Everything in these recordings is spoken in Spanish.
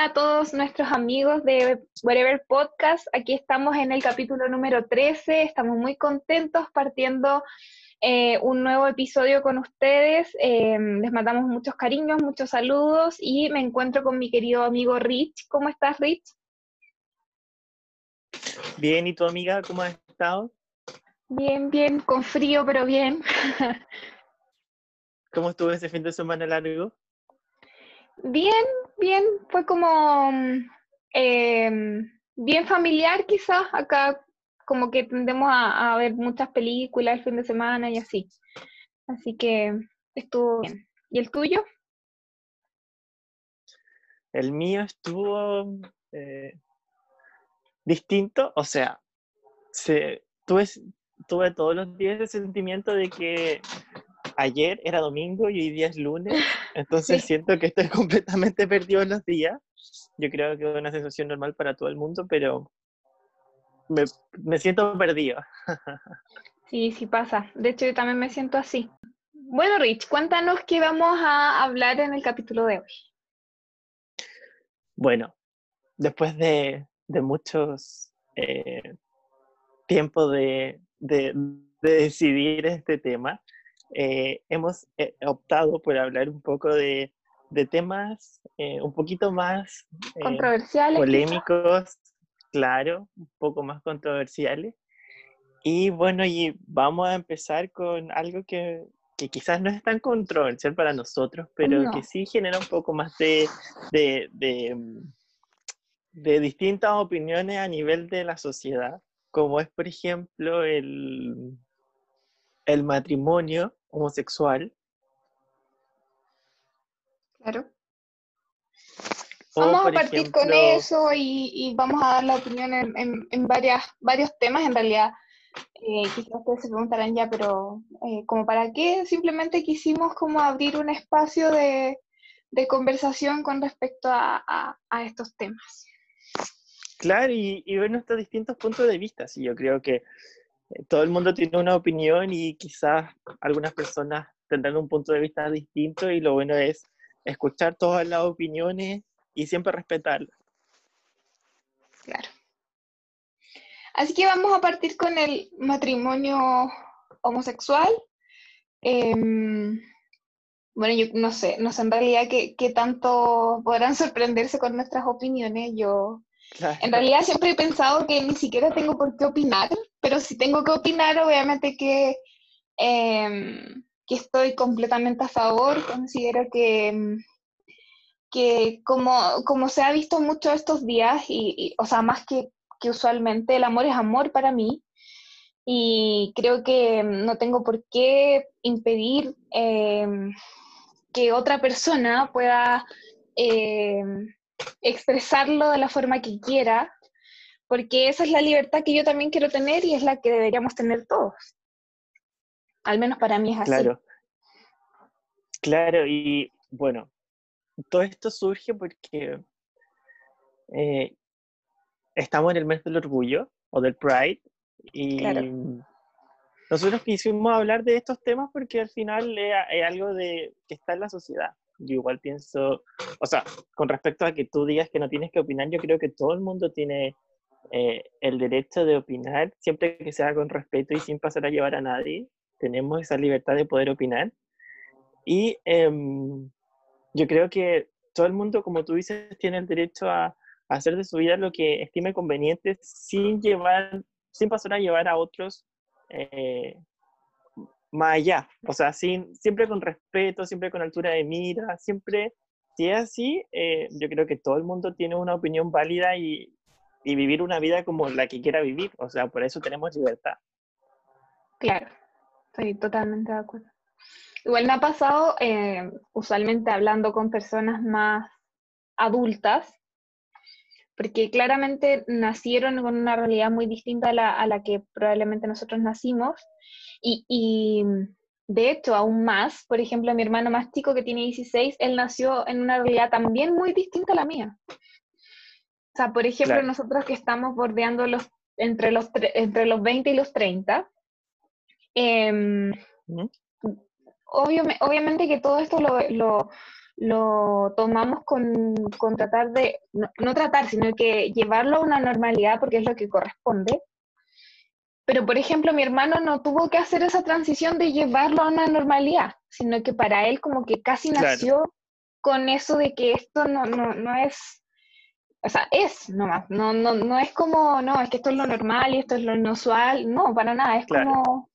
Hola a todos nuestros amigos de Whatever Podcast. Aquí estamos en el capítulo número 13. Estamos muy contentos partiendo eh, un nuevo episodio con ustedes. Eh, les mandamos muchos cariños, muchos saludos y me encuentro con mi querido amigo Rich. ¿Cómo estás, Rich? Bien, ¿y tu amiga cómo has estado? Bien, bien, con frío, pero bien. ¿Cómo estuvo ese fin de semana largo? Bien, bien, fue como em, bien familiar quizás, acá como que tendemos a, ver muchas películas el fin de semana y así. Así que estuvo bien. ¿Y el tuyo? El mío estuvo eh, distinto, o sea, se, tuve, tuve todos los días el sentimiento de que ayer era domingo y hoy día es lunes, entonces siento que estoy completamente perdido en los días. Yo creo que es una sensación normal para todo el mundo, pero me, me siento perdido. sí, sí pasa. De hecho, yo también me siento así. Bueno, Rich, cuéntanos qué vamos a hablar en el capítulo de hoy. Bueno, después de, de muchos eh, tiempos de, de, de decidir este tema, eh, hemos eh, optado por hablar un poco de, temas eh, un poquito más controversiales, polémicos, claro, un poco más controversiales. Y bueno, y vamos a empezar con algo que, quizás no es tan controversial para nosotros, pero que sí genera un poco más de, de, de distintas opiniones a nivel de la sociedad, como es, por ejemplo, el, el matrimonio homosexual. Claro. vamos a partir con eso y, vamos a dar la opinión en, en, varias, varios temas en realidad. Eh, quizás ustedes se preguntarán ya, pero eh, ¿como para qué? Simplemente quisimos como abrir un espacio de, conversación con respecto a, estos temas. Claro, y, y, ver nuestros distintos puntos de vista. Sí, yo creo que todo el mundo tiene una opinión y quizás algunas personas tendrán un punto de vista distinto y lo bueno es escuchar todas las opiniones y siempre respetarlas. Claro. Así que vamos a partir con el matrimonio homosexual. Em, bueno, yo no sé, no sé en realidad qué, qué tanto podrán sorprenderse con nuestras opiniones. Yo en realidad siempre he pensado que ni siquiera tengo por qué opinar, pero si tengo que opinar, obviamente que, em, que estoy completamente a favor. Considero que, em, que como, como se ha visto mucho estos días, y, o sea, más que, que usualmente, el amor es amor para mí. Y creo que no tengo por qué impedir que otra persona pueda expresarlo de la forma que quiera, porque esa es la libertad que yo también quiero tener y es la que deberíamos tener todos. Al menos para mí es así. Claro. Claro, y bueno, todo esto surge porque eh, estamos en el mes del orgullo o del Pride y nosotros quisimos hablar de estos temas porque al final es algo de, que está en la sociedad yo igual pienso, o sea, con respecto a que tú digas que no tienes que opinar, yo creo que todo el mundo tiene eh, el derecho de opinar, siempre que sea con respeto y sin pasar a llevar a nadie. Tenemos esa libertad de poder opinar. Y em, yo creo que todo el mundo, como tú dices, tiene el derecho a, hacer de su vida lo que estime conveniente sin llevar, sin pasar a llevar a otros eh, más allá, o sea, sin, siempre con respeto, siempre con altura de mira, siempre, si es así, eh, yo creo que todo el mundo tiene una opinión válida y, y, vivir una vida como la que quiera vivir, o sea, por eso tenemos libertad. Claro, estoy totalmente de acuerdo. Igual me ha pasado, eh, usualmente hablando con personas más adultas, porque claramente nacieron con una realidad muy distinta a la, a la que probablemente nosotros nacimos, y, de hecho, aún más, por ejemplo, mi hermano más chico que tiene 16, él nació en una realidad también muy distinta a la mía. O sea, por ejemplo, nosotros que estamos bordeando los, entre, los, entre los 20 y los 30, em, obviamente que todo esto lo, lo tomamos con, tratar de, no, tratar, sino que llevarlo a una normalidad porque es lo que corresponde. Pero, por ejemplo, mi hermano no tuvo que hacer esa transición de llevarlo a una normalidad, sino que para él como que casi nació con eso de que esto no, no, es, o sea, es nomás, no, no, no es como, no, es que esto es lo normal y esto es lo inusual, no, para nada, es como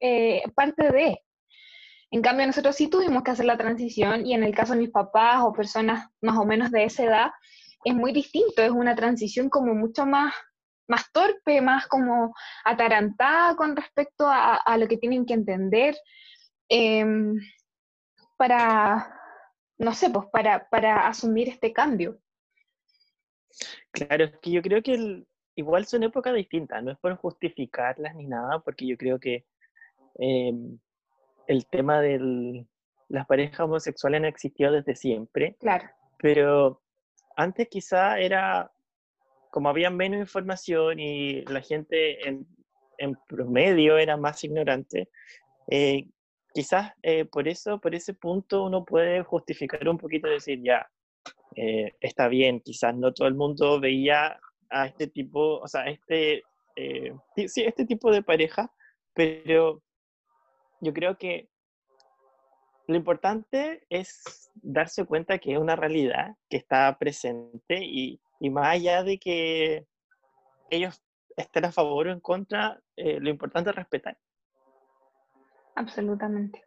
eh, parte de. En cambio, nosotros sí tuvimos que hacer la transición y en el caso de mis papás o personas más o menos de esa edad, es muy distinto, es una transición como mucho más, más torpe, más como atarantada con respecto a, lo que tienen que entender em, para, no sé, pues para, para asumir este cambio. Claro, es que yo creo que igual son épocas distintas, no es por justificarlas ni nada, porque yo creo que em, el tema de las parejas homosexuales han existido desde siempre. Claro. Pero antes quizá era, como había menos información y la gente en, promedio era más ignorante, eh, quizás eh, por eso, por ese punto uno puede justificar un poquito decir, ya, eh, está bien, quizás no todo el mundo veía a este tipo, o sea, este, sí, este tipo de pareja, pero yo creo que lo importante es darse cuenta que es una realidad que está presente y, más allá de que ellos estén a favor o en contra, eh, lo importante es respetar. Absolutamente.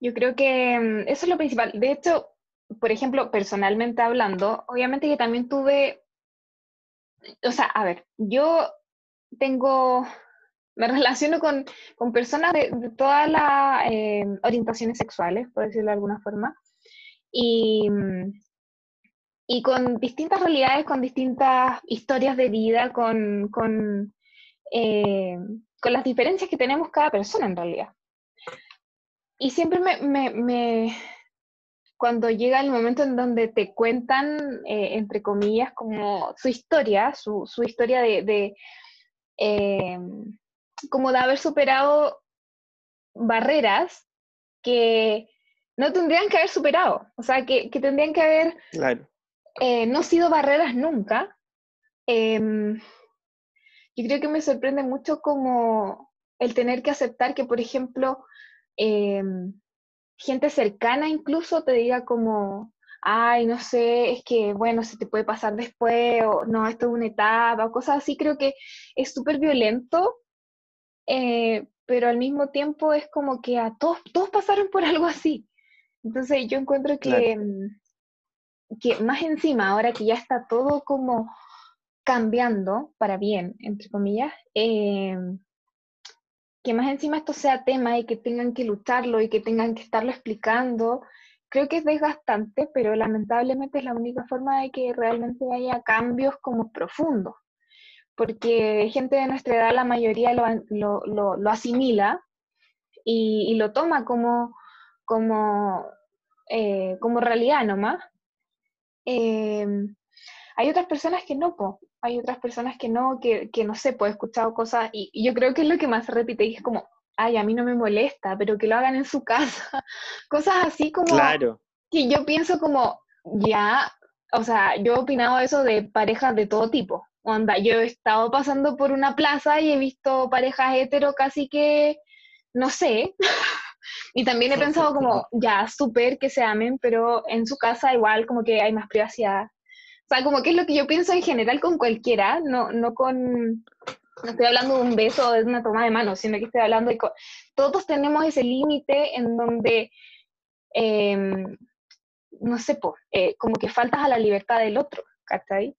Yo creo que mm, eso es lo principal. De hecho, por ejemplo, personalmente hablando, obviamente que también tuve, o sea, a ver, yo tengo me relaciono con, personas de, todas las eh, orientaciones sexuales, por decirlo de alguna forma, y, y, con distintas realidades, con distintas historias de vida, con, con, eh, con, las diferencias que tenemos cada persona en realidad. Y siempre me, cuando llega el momento en donde te cuentan, eh, entre comillas, como su historia, su, su historia de, de como de haber superado barreras que no tendrían que haber superado, o sea, que, tendrían que haber eh, no sido barreras nunca. Em, yo creo que me sorprende mucho como el tener que aceptar que, por ejemplo, em, gente cercana incluso te diga como, ay, no sé, es que, bueno, se te puede pasar después, o no, esto es una etapa, o cosas así, creo que es súper violento eh, pero al mismo tiempo es como que a todos, todos pasaron por algo así. Entonces yo encuentro que, mm, que más encima, ahora que ya está todo como cambiando para bien, entre comillas, eh, que más encima esto sea tema y que tengan que lucharlo y que tengan que estarlo explicando, creo que es desgastante, pero lamentablemente es la única forma de que realmente haya cambios como profundos porque gente de nuestra edad, la mayoría lo, asimila y, lo toma como, como, eh, como realidad nomás. Eh, hay otras personas que no, hay otras personas que no, que, no sé, pues he escuchado cosas y, yo creo que es lo que más se repite y es como, ay, a mí no me molesta, pero que lo hagan en su casa. Cosas así como claro. que yo pienso como, ya, o sea, yo he opinado eso de parejas de todo tipo, Onda, yo he estado pasando por una plaza y he visto parejas hetero casi que, no sé, y también he pensado como, ya, súper que se amen, pero en su casa igual como que hay más privacidad. O sea, como que es lo que yo pienso en general con cualquiera, no, no con, no estoy hablando de un beso o de una toma de mano, sino que estoy hablando de, todos tenemos ese límite en donde, em, no sé, po, eh, como que faltas a la libertad del otro, ¿cachai?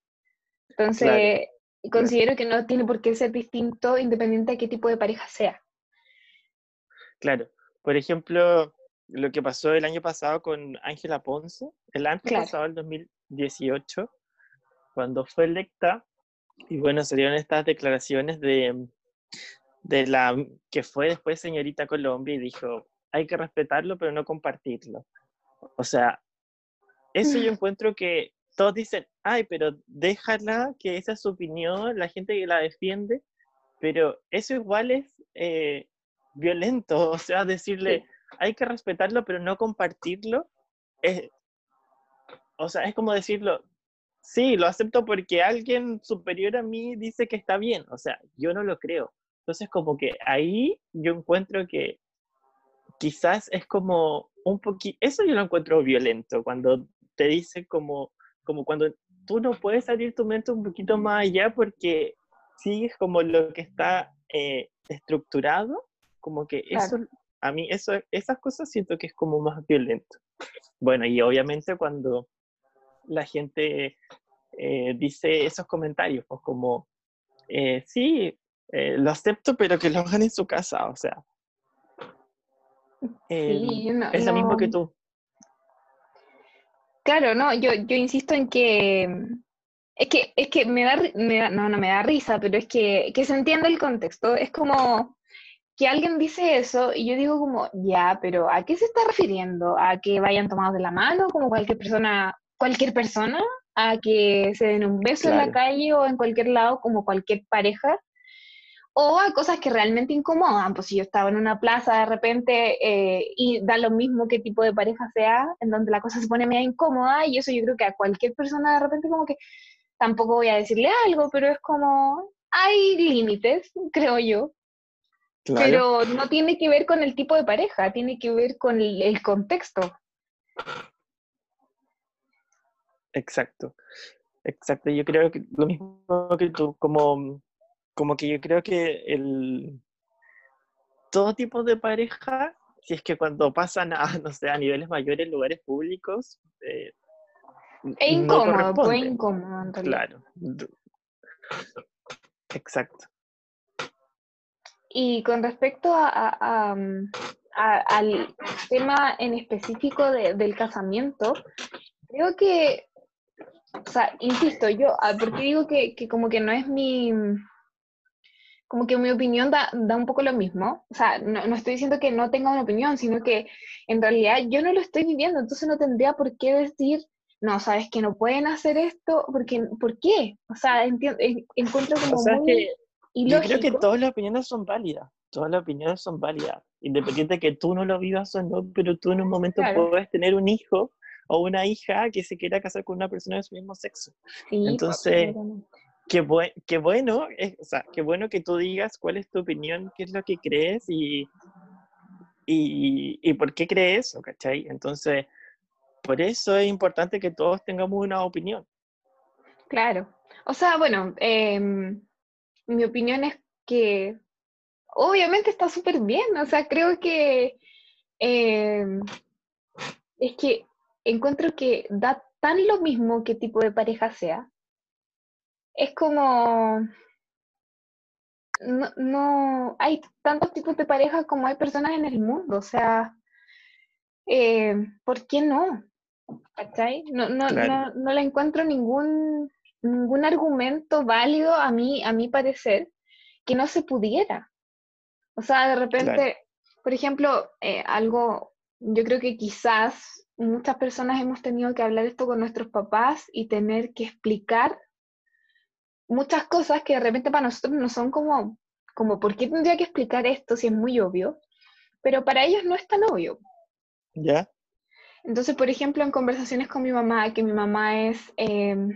Entonces, considero que no tiene por qué ser distinto independiente de qué tipo de pareja sea. Claro. Por ejemplo, lo que pasó el año pasado con Ángela Ponce, el año pasado, el 2018, cuando fue electa, y bueno, salieron estas declaraciones de, de la que fue después señorita Colombia y dijo, hay que respetarlo, pero no compartirlo. O sea, eso yo encuentro que todos dicen, ay, pero déjala, que esa es su opinión, la gente que la defiende, pero eso igual es eh, violento, o sea, decirle, hay que respetarlo, pero no compartirlo, es, o sea, es como decirlo, sí, lo acepto porque alguien superior a mí dice que está bien, o sea, yo no lo creo. Entonces, como que ahí yo encuentro que quizás es como un poquito, eso yo lo encuentro violento, cuando te dice como, como cuando tú no puedes salir tu mente un poquito más allá porque sigues como lo que está eh, estructurado, como que eso, a mí eso, esas cosas siento que es como más violento. Bueno, y obviamente cuando la gente eh, dice esos comentarios, pues como, eh, sí, eh, lo acepto, pero que lo hagan en su casa, o sea. Sí, es lo mismo que tú. Claro, no, yo, yo insisto en que es que, es que me, da, me da, no, no me da risa, pero es que, que se entiende el contexto. Es como que alguien dice eso y yo digo como, ya, pero ¿a qué se está refiriendo? ¿A que vayan tomados de la mano como cualquier persona, cualquier persona? ¿A que se den un beso en la calle o en cualquier lado como cualquier pareja? o a cosas que realmente incomodan. Pues si yo estaba en una plaza de repente eh, y da lo mismo qué tipo de pareja sea, en donde la cosa se pone media incómoda, y eso yo creo que a cualquier persona de repente como que tampoco voy a decirle algo, pero es como, hay límites, creo yo. Pero no tiene que ver con el tipo de pareja, tiene que ver con el, contexto. Exacto, exacto. Yo creo que lo mismo que tú, como como que yo creo que el, todo tipo de pareja, si es que cuando pasan a, no sé, a niveles mayores, lugares públicos, eh, es incómodo, fue incómodo. Claro. Exacto. Y con respecto a, al tema en específico del casamiento, creo que, o sea, insisto, yo, ah, porque digo que, que como que no es mi, como que mi opinión da, da un poco lo mismo. O sea, no, no, estoy diciendo que no tenga una opinión, sino que en realidad yo no lo estoy viviendo, entonces no tendría por qué decir, no, sabes que no pueden hacer esto, porque, ¿por qué? O sea, entiendo, encuentro como o sea, que Yo creo que todas las opiniones son válidas, todas las opiniones son válidas, independiente de que tú no lo vivas o no, pero tú en un momento puedes tener un hijo o una hija que se quiera casar con una persona de su mismo sexo. Sí, Entonces, qué, qué bueno, o sea, qué bueno que tú digas cuál es tu opinión, qué es lo que crees y, y, y por qué crees eso, ¿cachai? Entonces, por eso es importante que todos tengamos una opinión. Claro. O sea, bueno, em, mi opinión es que obviamente está súper bien. O sea, creo que em, es que encuentro que da tan lo mismo qué tipo de pareja sea es como, no, hay tantos tipos de parejas como hay personas en el mundo, o sea, eh, ¿por qué no? ¿Cachai? No, no, no, no le encuentro ningún, ningún argumento válido a mí, a mi parecer, que no se pudiera. O sea, de repente, por ejemplo, eh, algo, yo creo que quizás muchas personas hemos tenido que hablar esto con nuestros papás y tener que explicar muchas cosas que de repente para nosotros no son como, como, ¿por qué tendría que explicar esto si es muy obvio? Pero para ellos no es tan obvio. ¿Ya? Entonces, por ejemplo, en conversaciones con mi mamá, que mi mamá es, em,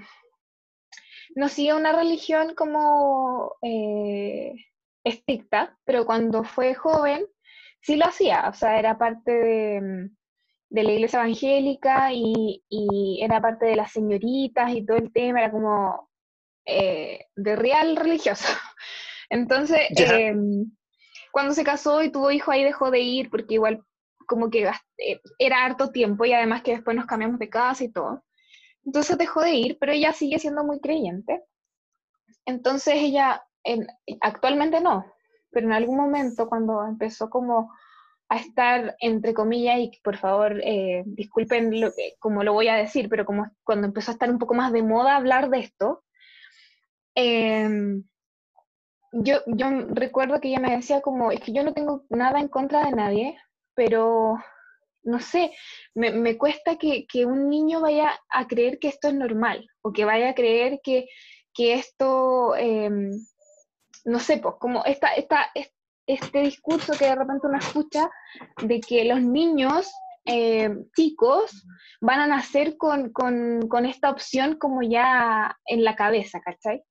no sigue una religión como eh, estricta, pero cuando fue joven sí lo hacía, o sea, era parte de, de la iglesia evangélica y, y, era parte de las señoritas y todo el tema, era como eh, de real religioso. Entonces, em, cuando se casó y tuvo hijo ahí dejó de ir porque igual como que eh, era harto tiempo y además que después nos cambiamos de casa y todo. Entonces dejó de ir, pero ella sigue siendo muy creyente. Entonces ella, en, actualmente no, pero en algún momento cuando empezó como a estar, entre comillas, y por favor eh, disculpen lo, como lo voy a decir, pero como cuando empezó a estar un poco más de moda hablar de esto, Em, yo, yo recuerdo que ella me decía como, es que yo no tengo nada en contra de nadie, pero no sé, me, me cuesta que, que, un niño vaya a creer que esto es normal o que vaya a creer que, que esto, em, no sé, pues como esta, esta, este discurso que de repente uno escucha de que los niños eh, chicos van a nacer con, con, esta opción como ya en la cabeza, ¿cachai?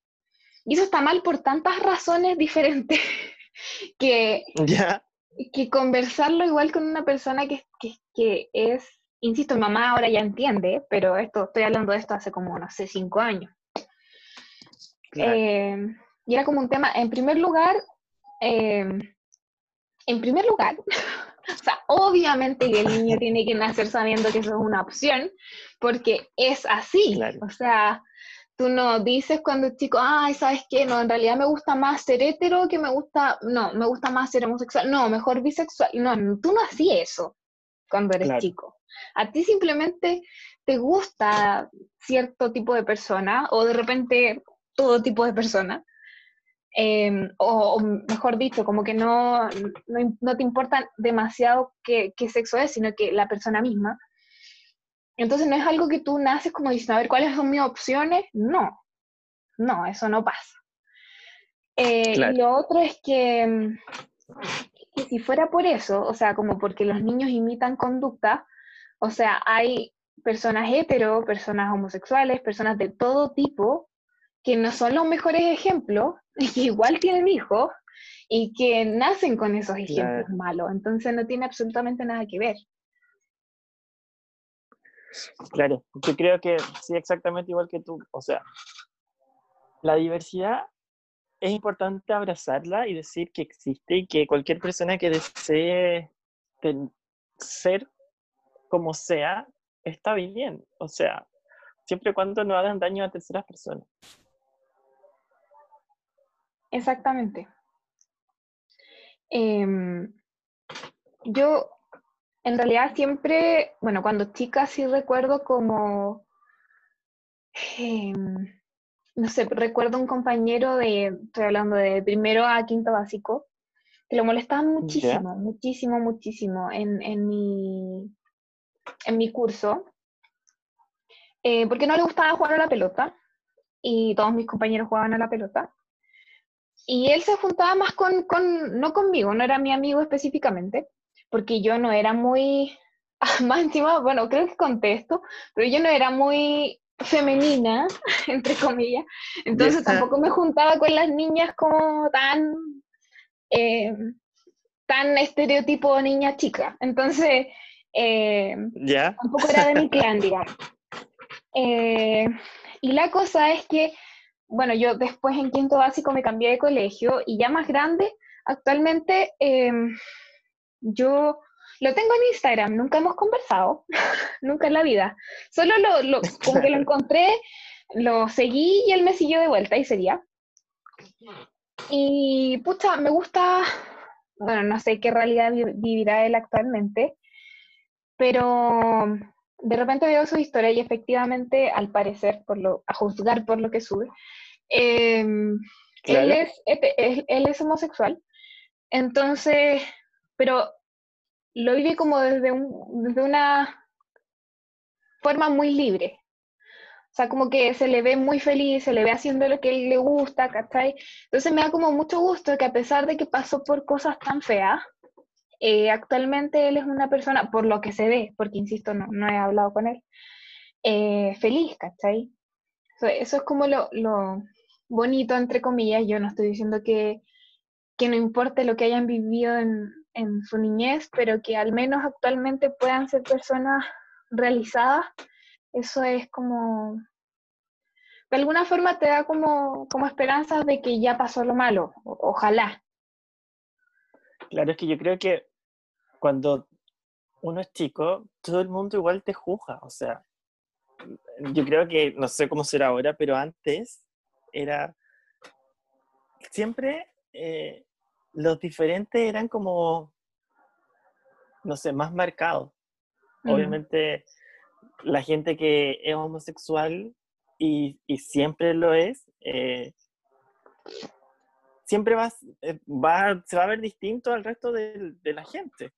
Y eso está mal por tantas razones diferentes que, que conversarlo igual con una persona que, que, es, insisto, mamá ahora ya entiende, pero esto, estoy hablando de esto hace como, no sé, cinco años. Eh, y era como un tema, en primer lugar, eh, en primer lugar, o sea, obviamente que el niño tiene que nacer sabiendo que eso es una opción, porque es así. O sea, tú no dices cuando es chico, ay, ¿sabes qué? No, en realidad me gusta más ser hetero que me gusta, no, me gusta más ser homosexual, no, mejor bisexual. No, tú no hacías eso cuando eres chico. A ti simplemente te gusta cierto tipo de persona o de repente todo tipo de persona. Em, o, mejor dicho, como que no, no, te importa demasiado qué, qué sexo es, sino que la persona misma. Entonces no es algo que tú naces como diciendo, a ver, ¿cuáles son mis opciones? No, no, eso no pasa. Eh, y lo otro es que, que, si fuera por eso, o sea, como porque los niños imitan conducta, o sea, hay personas hetero, personas homosexuales, personas de todo tipo, que no son los mejores ejemplos, y que igual tienen hijos, y que nacen con esos ejemplos malos. Entonces no tiene absolutamente nada que ver. Claro, yo creo que sí, exactamente igual que tú. O sea, la diversidad es importante abrazarla y decir que existe y que cualquier persona que desee ser como sea, está bien. O sea, siempre y cuando no hagan daño a terceras personas. Exactamente. Em, yo en realidad siempre, bueno, cuando chica sí recuerdo como, em, no sé, recuerdo un compañero de, estoy hablando de primero a quinto básico, que lo molestaba muchísimo, muchísimo, muchísimo en, en, mi, en mi curso, eh, porque no le gustaba jugar a la pelota y todos mis compañeros jugaban a la pelota. Y él se juntaba más con, con, no conmigo, no era mi amigo específicamente, porque yo no era muy, más encima, bueno, creo que contesto, pero yo no era muy femenina, entre comillas, entonces tampoco me juntaba con las niñas como tan, eh, tan estereotipo niña chica, entonces eh, tampoco era de mi clan, digamos. Eh, y la cosa es que, bueno, yo después en quinto básico me cambié de colegio y ya más grande, actualmente yo lo tengo en Instagram, nunca hemos conversado, nunca en la vida. Solo lo, lo, como que lo encontré, lo seguí y él me siguió de vuelta y sería. Y pucha, me gusta, bueno, no sé qué realidad vivirá él actualmente, pero de repente veo su historia y efectivamente, al parecer, por lo, a juzgar por lo que sube, él, es, él es homosexual. Entonces, pero lo vive como desde, un, desde una forma muy libre. O sea, como que se le ve muy feliz, se le ve haciendo lo que él le gusta, ¿cachai? Entonces me da como mucho gusto que a pesar de que pasó por cosas tan feas, eh, actualmente él es una persona, por lo que se ve, porque insisto, no, no he hablado con él, eh, feliz, ¿cachai? eso es como lo, lo, bonito, entre comillas. Yo no estoy diciendo que, que no importe lo que hayan vivido en, en su niñez, pero que al menos actualmente puedan ser personas realizadas, eso es como, de alguna forma te da como, como esperanzas de que ya pasó lo malo, ojalá. Claro, es que yo creo que cuando uno es chico, todo el mundo igual te juzga, o sea, yo creo que, no sé cómo será ahora, pero antes era siempre eh, los diferentes eran como, no sé, más marcados. Obviamente, la gente que es homosexual y, siempre lo es, eh, siempre eh, va, se va a ver distinto al resto de, la gente.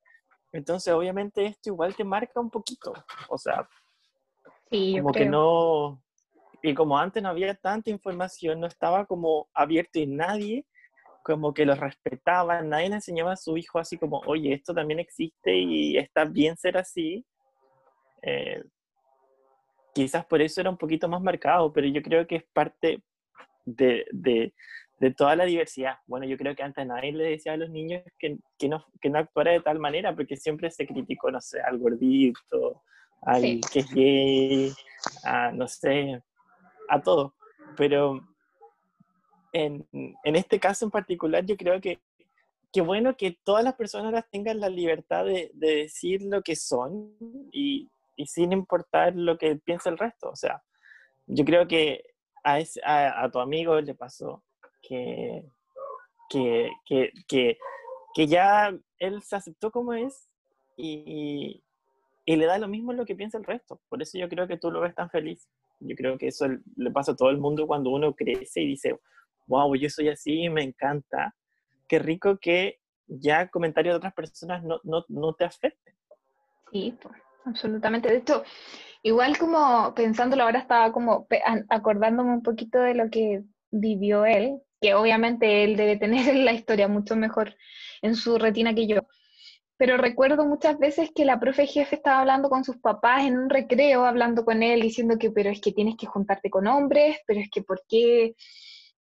Entonces, obviamente, esto igual te marca un poquito. O sea, como que no. Y como antes no había tanta información, no estaba como abierto y nadie como que los respetaban, nadie le enseñaba a su hijo así como, oye, esto también existe y está bien ser así. Eh, quizás por eso era un poquito más marcado, pero yo creo que es parte de, de, de toda la diversidad. Bueno, yo creo que antes nadie le decía a los niños que, que, no, que no actuara de tal manera, porque siempre se criticó, no sé, al gordito, al que es gay, a, no sé, a todo. Pero en, en, este caso en particular, yo creo que qué bueno que todas las personas tengan la libertad de, de decir lo que son y, y, sin importar lo que piensa el resto. O sea, yo creo que a, ese, a, a tu amigo le pasó que, que, que, que, que ya él se aceptó como es y, y, le da lo mismo lo que piensa el resto. Por eso yo creo que tú lo ves tan feliz. Yo creo que eso le pasa a todo el mundo cuando uno crece y dice, wow, yo soy así me encanta. Qué rico que ya comentarios de otras personas no, no, no te afecten. Sí, absolutamente. De hecho, igual como pensándolo ahora estaba como acordándome un poquito de lo que vivió él, que obviamente él debe tener la historia mucho mejor en su retina que yo. Pero recuerdo muchas veces que la profe jefe estaba hablando con sus papás en un recreo, hablando con él, diciendo que, pero es que tienes que juntarte con hombres, pero es que, ¿por qué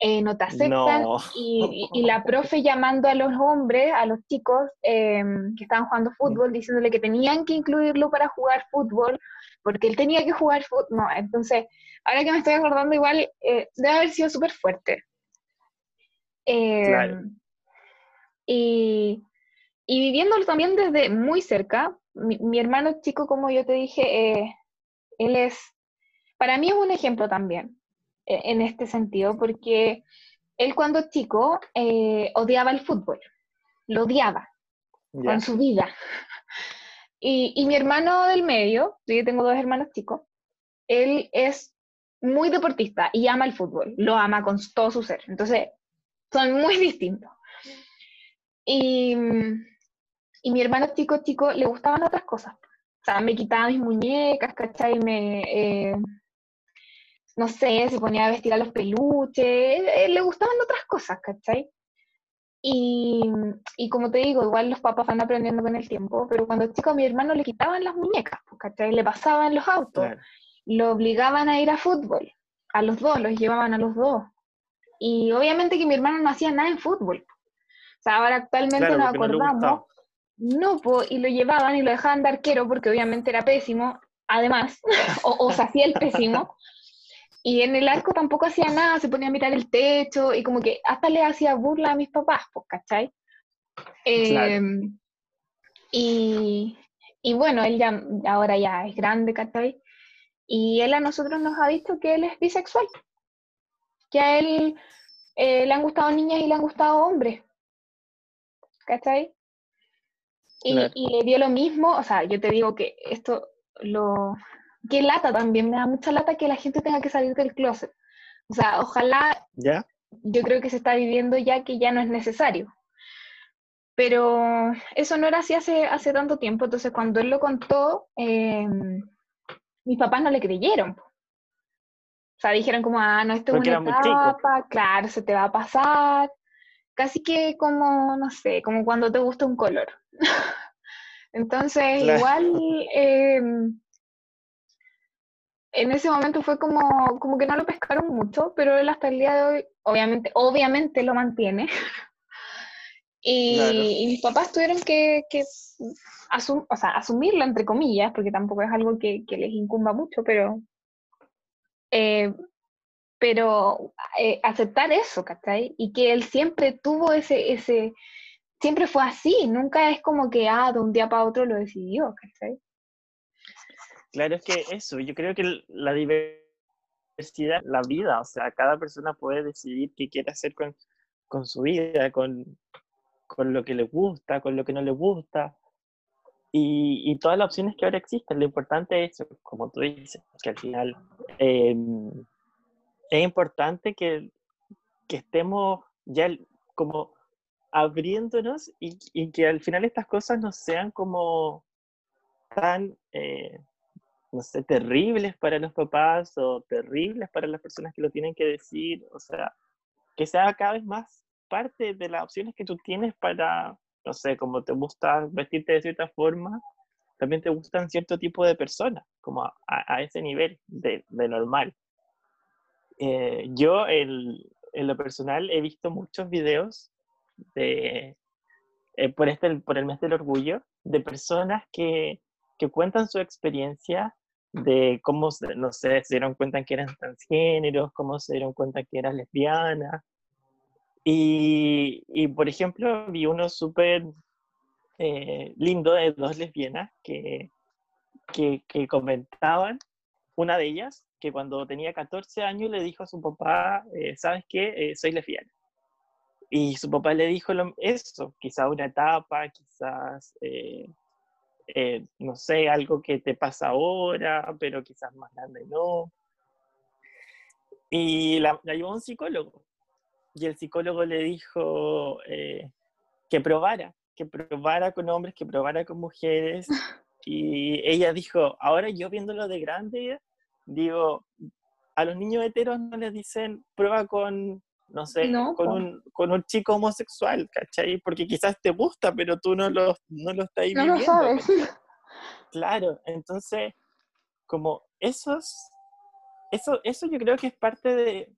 eh, no te aceptan, Y, la profe llamando a los hombres, a los chicos em, que estaban jugando fútbol, diciéndole que tenían que incluirlo para jugar fútbol, porque él tenía que jugar fútbol. No, entonces, ahora que me estoy acordando, igual eh, debe haber sido súper fuerte. Em, y, y, viviéndolo también desde muy cerca, mi, hermano chico, como yo te dije, eh, él es, para mí es un ejemplo también e-, en este sentido, porque él cuando chico eh, odiaba el fútbol, lo odiaba con su vida. Y, y, mi hermano del medio, yo tengo dos hermanos chicos, él es muy deportista y ama el fútbol, lo ama con todo su ser. Entonces, son muy distintos. Y, y mi hermano chico chico le gustaban otras cosas. O sea, me quitaba mis muñecas, ¿cachai? Me, eh, no sé, se ponía a vestir a los peluches, eh, le gustaban otras cosas, ¿cachai? Y, y, como te digo, igual los papás van aprendiendo con el tiempo, pero cuando chico a mi hermano le quitaban las muñecas, pues, ¿cachai? Le pasaban los autos, lo obligaban a ir a fútbol, a los dos, los llevaban a los dos. Y obviamente que mi hermano no hacía nada en fútbol. O sea, ahora actualmente nos acordamos. No, pues, y lo llevaban y lo dejaban de arquero porque obviamente era pésimo, además, o, o se hacía el pésimo. Y en el arco tampoco hacía nada, se ponía a mirar el techo y como que hasta le hacía burla a mis papás, pues, ¿cachai? Em, y, y, bueno, él ya ahora ya es grande, ¿cachai? Y él a nosotros nos ha dicho que él es bisexual, que a él eh, le han gustado niñas y le han gustado hombres, ¿cachai? Y, y le dio lo mismo, o sea, yo te digo que esto lo, qué lata también, me da mucha lata que la gente tenga que salir del closet. O sea, ojalá, ¿Ya? yo creo que se está viviendo ya que ya no es necesario. Pero eso no era así hace, hace tanto tiempo, entonces cuando él lo contó, eh, mis papás no le creyeron. O sea, dijeron como, ah, no, esto es una etapa, claro, se te va a pasar. Casi que como, no sé, como cuando te gusta un color. Entonces, igual, eh, en ese momento fue como, como que no lo pescaron mucho, pero él hasta el día de hoy, obviamente, obviamente lo mantiene. y, mis papás tuvieron que, que o sea, asumirlo, entre comillas, porque tampoco es algo que, que les incumba mucho, pero, eh, pero eh, aceptar eso, ¿cachai? Y que él siempre tuvo ese, ese, siempre fue así, nunca es como que, ah, de un día para otro lo decidió, ¿cachai? Claro, es que eso, yo creo que la diversidad, la vida, o sea, cada persona puede decidir qué quiere hacer con, con su vida, con, con, lo que le gusta, con lo que no le gusta, y, y, todas las opciones que ahora existen. Lo importante es, como tú dices, que al final em, es importante que, que estemos ya como abriéndonos y, y, que al final estas cosas no sean como tan... Eh, no sé, terribles para los papás o terribles para las personas que lo tienen que decir, o sea, que sea cada vez más parte de las opciones que tú tienes para, no sé, como te gusta vestirte de cierta forma, también te gustan cierto tipo de personas, como a, ese nivel de, de normal. Eh, yo, en lo personal, he visto muchos videos de, eh, por, este, por el mes del orgullo de personas que, que cuentan su experiencia de cómo, no sé, se dieron cuenta que eran transgéneros, cómo se dieron cuenta que eran lesbianas. Y, por ejemplo, vi uno súper eh, lindo de dos lesbianas que, que, comentaban, una de ellas, que cuando tenía 14 años le dijo a su papá, eh, ¿sabes qué? Eh, soy lesbiana. Y su papá le dijo lo, eso, quizás una etapa, quizás no sé, algo que te pasa ahora, pero quizás más grande no. Y la, llevó a un psicólogo. Y el psicólogo le dijo eh, que probara, que probara con hombres, que probara con mujeres. Y ella dijo, ahora yo viéndolo de grande, digo, a los niños heteros no les dicen prueba con no sé, con, un, con, un, chico homosexual, ¿cachai? Porque quizás te gusta, pero tú no lo, no lo estás no viviendo. Lo sabes. Claro, entonces, como esos, eso, eso yo creo que es parte de,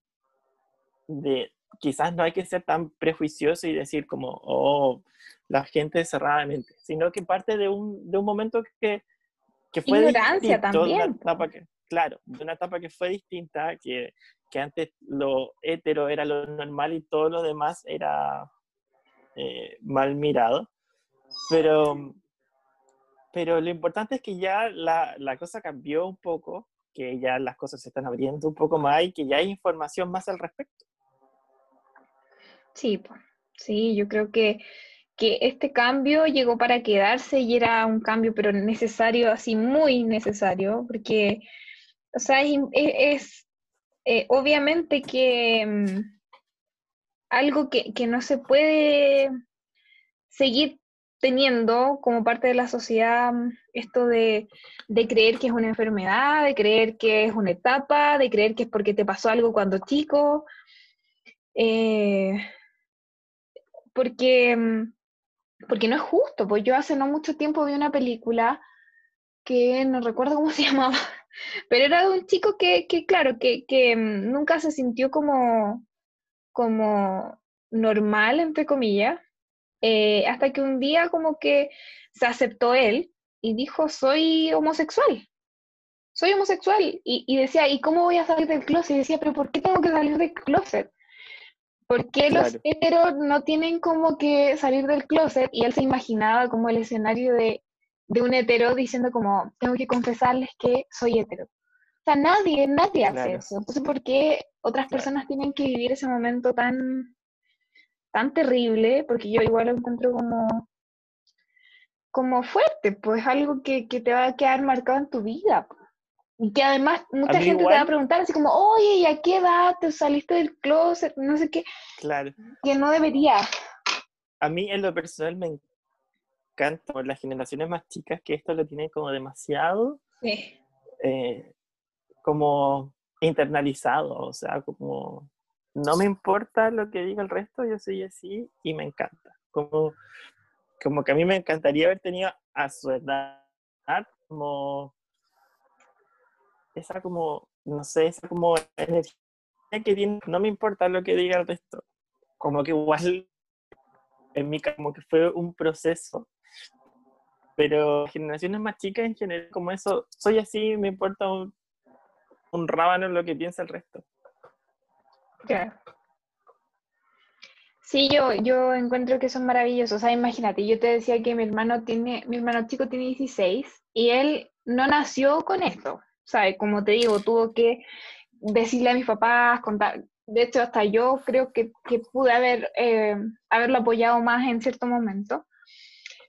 de, quizás no hay que ser tan prejuicioso y decir como, oh, la gente cerradamente, sino que parte de un, de un momento que, que fue Ignorancia también. que, claro, de una etapa que fue distinta, que que antes lo hetero era lo normal y todo lo demás era eh, mal mirado. Pero, pero lo importante es que ya la, la, cosa cambió un poco, que ya las cosas se están abriendo un poco más y que ya hay información más al respecto. Sí, sí, yo creo que, que este cambio llegó para quedarse y era un cambio, pero necesario, así muy necesario, porque, o sea, es eh, obviamente que mm, algo que, no se puede seguir teniendo como parte de la sociedad mm, esto de, creer que es una enfermedad, de creer que es una etapa, de creer que es porque te pasó algo cuando chico. Eh, porque, mm, porque no es justo, pues yo hace no mucho tiempo vi una película que no recuerdo cómo se llamaba, pero era de un chico que, claro, que, mm, nunca se sintió como, como normal, entre comillas, eh, hasta que un día como que se aceptó él y dijo, soy homosexual, soy homosexual. Y, decía, ¿y cómo voy a salir del closet? Y decía, pero ¿por qué tengo que salir del closet? ¿Por qué los heteros no tienen como que salir del closet? Y él se imaginaba como el escenario de de un hetero diciendo como, tengo que confesarles que soy hetero. O sea, nadie, nadie hace eso. Entonces, ¿por qué otras personas tienen que vivir ese momento tan, tan terrible? Porque yo igual lo encuentro como, como fuerte, pues algo que, te va a quedar marcado en tu vida. Y que además mucha gente te va a preguntar así como, oye, ¿y a qué edad te saliste del closet? No sé qué. Claro. Que no debería. A mí en lo personal me por las generaciones más chicas que esto lo tienen como demasiado eh, como internalizado, o sea, como no me importa lo que diga el resto, yo soy así y me encanta. Como, como que a mí me encantaría haber tenido a su edad como esa como, no sé, esa como energía que tiene, no me importa lo que diga el resto. Como que igual en mí como que fue un proceso pero generaciones más chicas en general, como eso, soy así, me importa un, un rábano lo que piensa el resto. Claro. Sí, yo, yo encuentro que son maravillosos. O sea, imagínate, yo te decía que mi hermano tiene, mi hermano chico tiene 16 y él no nació con esto. ¿Sabes? Como te digo, tuvo que decirle a mis papás, contar. De hecho, hasta yo creo que, que pude haber, eh, haberlo apoyado más en cierto momento.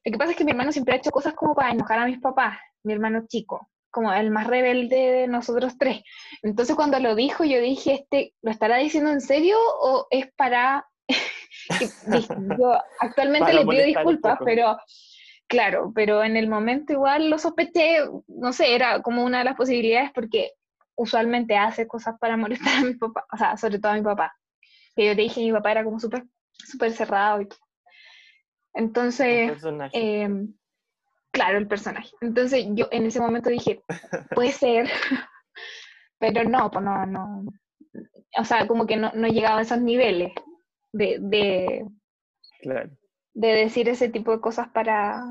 Lo que pasa es que mi hermano siempre ha hecho cosas como para enojar a mis papás, mi hermano chico, como el más rebelde de nosotros tres. Entonces cuando lo dijo, yo dije, este, ¿lo estará diciendo en serio o es para... yo actualmente le pido disculpas, pero claro, pero en el momento igual lo sospeché, no sé, era como una de las posibilidades porque usualmente hace cosas para molestar a mi papá, o sea, sobre todo a mi papá. Que yo te dije, mi papá era como súper súper cerrado y todo. Entonces, em, claro, el personaje. Entonces yo en ese momento dije, puede ser, pero no, pues no, no. O sea, como que no, no llegaba a esos niveles de, de, de decir ese tipo de cosas para,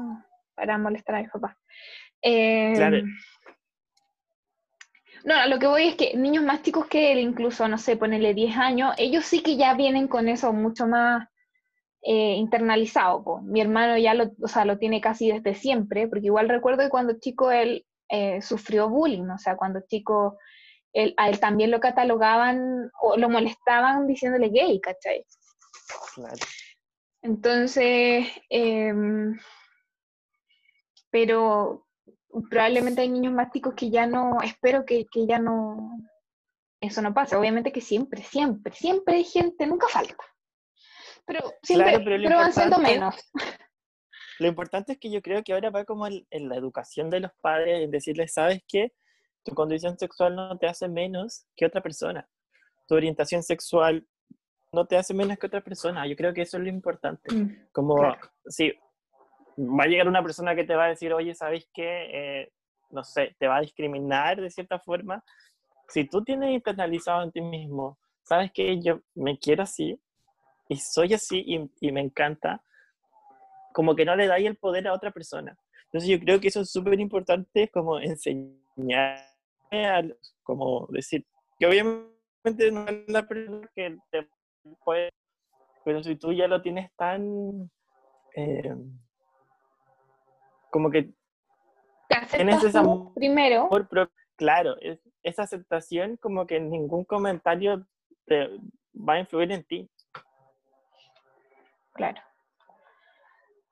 para molestar a mis papás. claro. Em, no, lo que voy es que niños más chicos que él, incluso, no sé, ponele 10 años, ellos sí que ya vienen con eso mucho más eh, internalizado. Mi hermano ya lo, o sea, lo tiene casi desde siempre, porque igual recuerdo que cuando chico él eh, sufrió bullying, o sea, cuando chico él, a él también lo catalogaban o lo molestaban diciéndole gay, ¿cachai? Claro. Entonces, em, pero probablemente hay niños más chicos que ya no, espero que, ya no, eso no pase. Obviamente que siempre, siempre, siempre hay gente, nunca falta. Pero siempre, pero, van siendo menos. Lo importante es que yo creo que ahora va como en, la educación de los padres, en decirles, ¿sabes qué? Tu condición sexual no te hace menos que otra persona. Tu orientación sexual no te hace menos que otra persona. Yo creo que eso es lo importante. Mm, como, sí, va a llegar una persona que te va a decir, oye, ¿sabes qué? Eh, no sé, te va a discriminar de cierta forma. Si tú tienes internalizado en ti mismo, sabes que yo me quiero así y soy así y, me encanta, como que no le dais el poder a otra persona. Entonces yo creo que eso es súper importante como enseñar, como decir, que obviamente no es la persona que te puede, pero si tú ya lo tienes tan... Eh, como que tienes esa primero. claro, es, esa aceptación como que ningún comentario te va a influir en ti. Claro.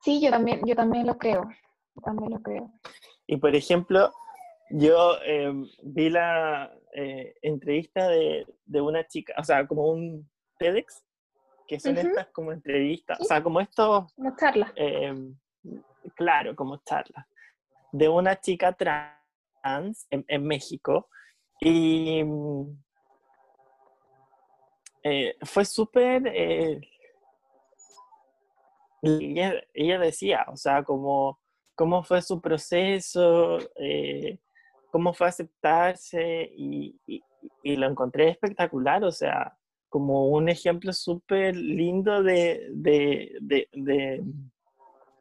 Sí, yo también, yo también lo creo. también lo creo. Y por ejemplo, yo em, vi la eh, entrevista de, una chica, o sea, como un TEDx, que son estas como entrevistas, o sea, como estos... Como charlas. Em, claro, como charla, de una chica trans en, México. Y eh, fue súper... Eh, ella, decía, o sea, como, cómo fue su proceso, eh, cómo fue aceptarse y, lo encontré espectacular, o sea, como un ejemplo súper lindo de,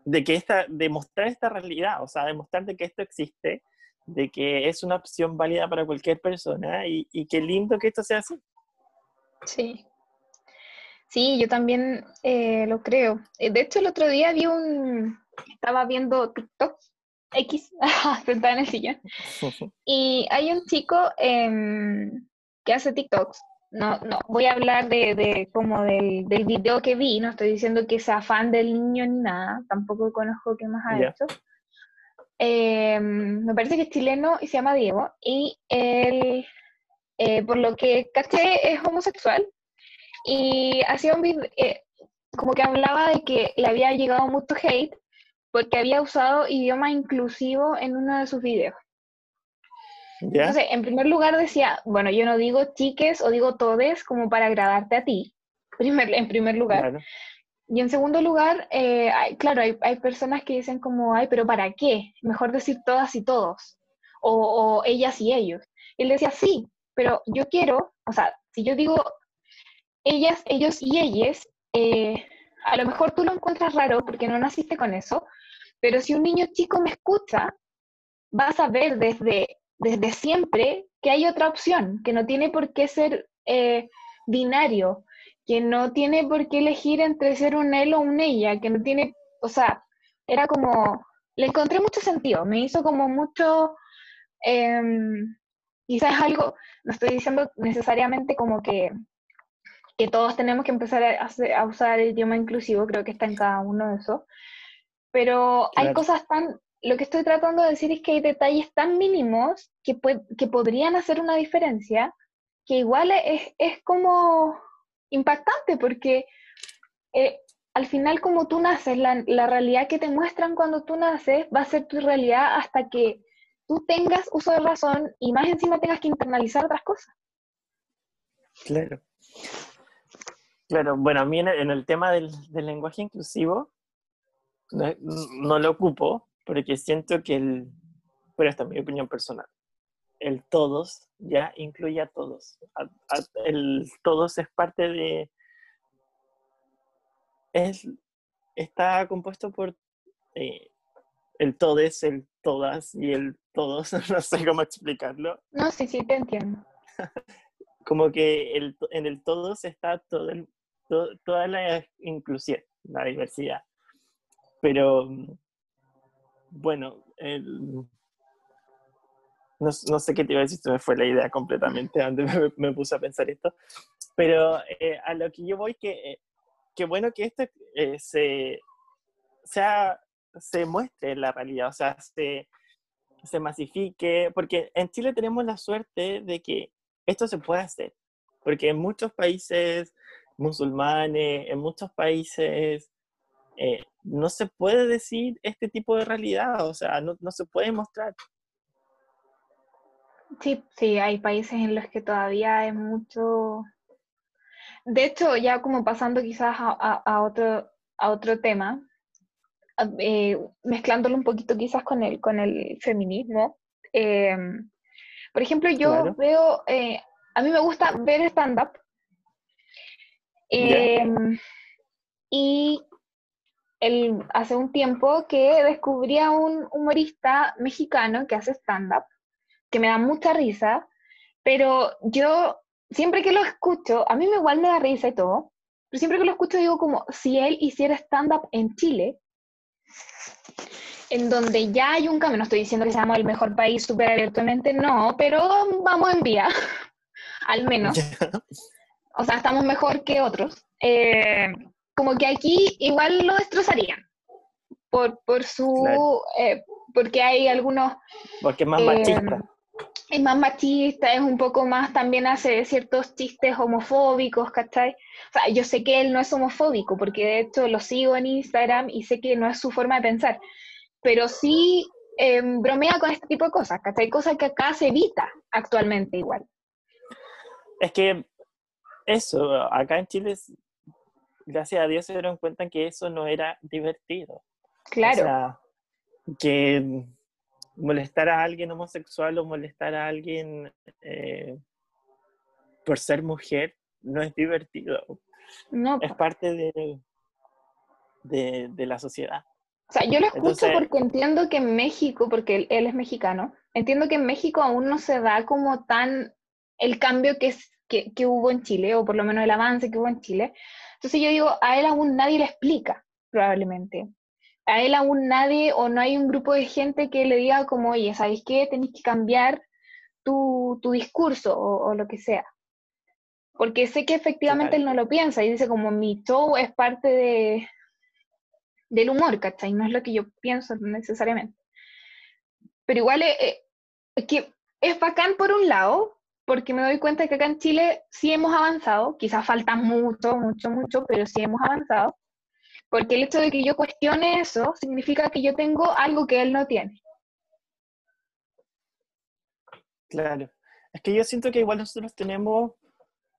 de que esta, de mostrar esta realidad, o sea, demostrar de que esto existe, de que es una opción válida para cualquier persona y, y qué lindo que esto sea así. Sí. Sí, yo también eh, lo creo. Eh, de hecho, el otro día vi un, estaba viendo TikTok X, sentada en el sillón, y hay un chico em, que hace TikToks no, no, voy a hablar de, de como del, del, video que vi, no estoy diciendo que sea fan del niño ni nada, tampoco conozco qué más ha hecho. Em, me parece que es chileno y se llama Diego, y él, eh, por lo que caché, es homosexual, y hacía un video, eh, como que hablaba de que le había llegado mucho hate porque había usado idioma inclusivo en uno de sus videos. Entonces, en primer lugar decía, bueno, yo no digo chiques o digo todes como para agradarte a ti, primer, en primer lugar. Y en segundo lugar, eh, claro, hay, hay, personas que dicen como, ay, pero ¿para qué? Mejor decir todas y todos, o, ellas y ellos. Y él decía, sí, pero yo quiero, o sea, si yo digo ellas, ellos y ellas, eh, a lo mejor tú lo encuentras raro porque no naciste con eso, pero si un niño chico me escucha, vas a ver desde desde siempre que hay otra opción, que no tiene por qué ser eh, binario, que no tiene por qué elegir entre ser un él o un ella, que no tiene, o sea, era como, le encontré mucho sentido, me hizo como mucho, eh, quizás algo, no estoy diciendo necesariamente como que, que todos tenemos que empezar a, usar el idioma inclusivo, creo que está en cada uno de esos, pero hay cosas tan lo que estoy tratando de decir es que hay detalles tan mínimos que, que podrían hacer una diferencia, que igual es, es como impactante, porque eh, al final como tú naces, la, la, realidad que te muestran cuando tú naces va a ser tu realidad hasta que tú tengas uso de razón y más encima tengas que internalizar otras cosas. Claro. Claro, bueno, a mí en el, tema del, lenguaje inclusivo no, lo ocupo porque siento que el, pero esta es mi opinión personal, el todos ya incluye a todos. el todos es parte de... Es, está compuesto por eh, el todes, el todas y el todos, no sé cómo explicarlo. No, sí, sí, te entiendo. Como que el, en el todos está todo toda la inclusión, la diversidad. Pero, bueno, el, no, sé qué te iba a decir, se me fue la idea completamente antes me, puse a pensar esto. Pero eh, a lo que yo voy, que, eh, que bueno que esto eh, se, sea, se muestre en la realidad, o sea, se, se masifique, porque en Chile tenemos la suerte de que esto se puede hacer, porque en muchos países musulmanes, en muchos países no se puede decir este tipo de realidad, o sea, no, no se puede mostrar. Sí, sí, hay países en los que todavía hay mucho... De hecho, ya como pasando quizás a, otro, a otro tema, eh, mezclándolo un poquito quizás con el, con el feminismo. Em, por ejemplo, yo veo, eh, a mí me gusta ver stand-up. Y el, hace un tiempo que descubrí a un humorista mexicano que hace stand-up que me da mucha risa, pero yo siempre que lo escucho, a mí me igual me da risa y todo, pero siempre que lo escucho digo como si él hiciera stand-up en Chile, en donde ya hay un cambio, no estoy diciendo que seamos el mejor país súper abiertamente, no, pero vamos en vía, al menos. O sea, estamos mejor que otros. Eh, como que aquí igual lo destrozarían por, por su... Eh, porque hay algunos... Porque es más machista es más machista, es un poco más, también hace ciertos chistes homofóbicos, ¿cachai? O sea, yo sé que él no es homofóbico, porque de hecho lo sigo en Instagram y sé que no es su forma de pensar, pero sí em, bromea con este tipo de cosas, ¿cachai? Cosas que acá se evita actualmente igual. Es que eso, acá en Chile, gracias a Dios se dieron cuenta que eso no era divertido. Claro. O sea, que molestar a alguien homosexual o molestar a alguien eh, por ser mujer no es divertido. No. Es parte de, de, la sociedad. O sea, yo lo escucho porque entiendo que en México, porque él, es mexicano, entiendo que en México aún no se da como tan el cambio que, es, que, que hubo en Chile, o por lo menos el avance que hubo en Chile. Entonces yo digo, a él aún nadie le explica, probablemente a él aún nadie o no hay un grupo de gente que le diga como, oye, ¿sabéis qué? Tenéis que cambiar tu, discurso o, lo que sea. Porque sé que efectivamente él no lo piensa y dice como mi show es parte de, del humor, ¿cachai? No es lo que yo pienso necesariamente. Pero igual es, eh, eh, que es bacán por un lado, porque me doy cuenta que acá en Chile sí hemos avanzado, quizás falta mucho, mucho, mucho, pero sí hemos avanzado. Porque el hecho de que yo cuestione eso significa que yo tengo algo que él no tiene. Claro. Es que yo siento que igual nosotros tenemos,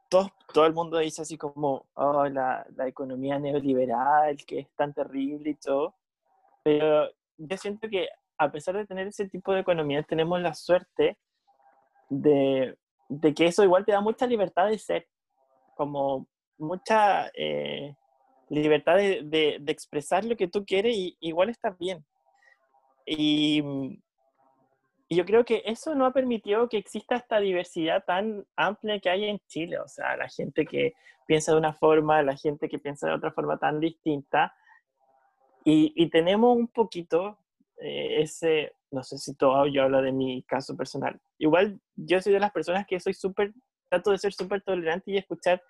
todo, el mundo dice así como, oh, la, la economía neoliberal, que es tan terrible y todo. Pero yo siento que a pesar de tener ese tipo de economía, tenemos la suerte de, de que eso igual te da mucha libertad de ser, como mucha eh, libertad de, de, expresar lo que tú quieres y igual estás bien. Y, y, yo creo que eso no ha permitido que exista esta diversidad tan amplia que hay en Chile. O sea, la gente que piensa de una forma, la gente que piensa de otra forma tan distinta. Y, y tenemos un poquito eh, ese, no sé si todo yo hablo de mi caso personal. Igual yo soy de las personas que soy súper, trato de ser súper tolerante y escuchar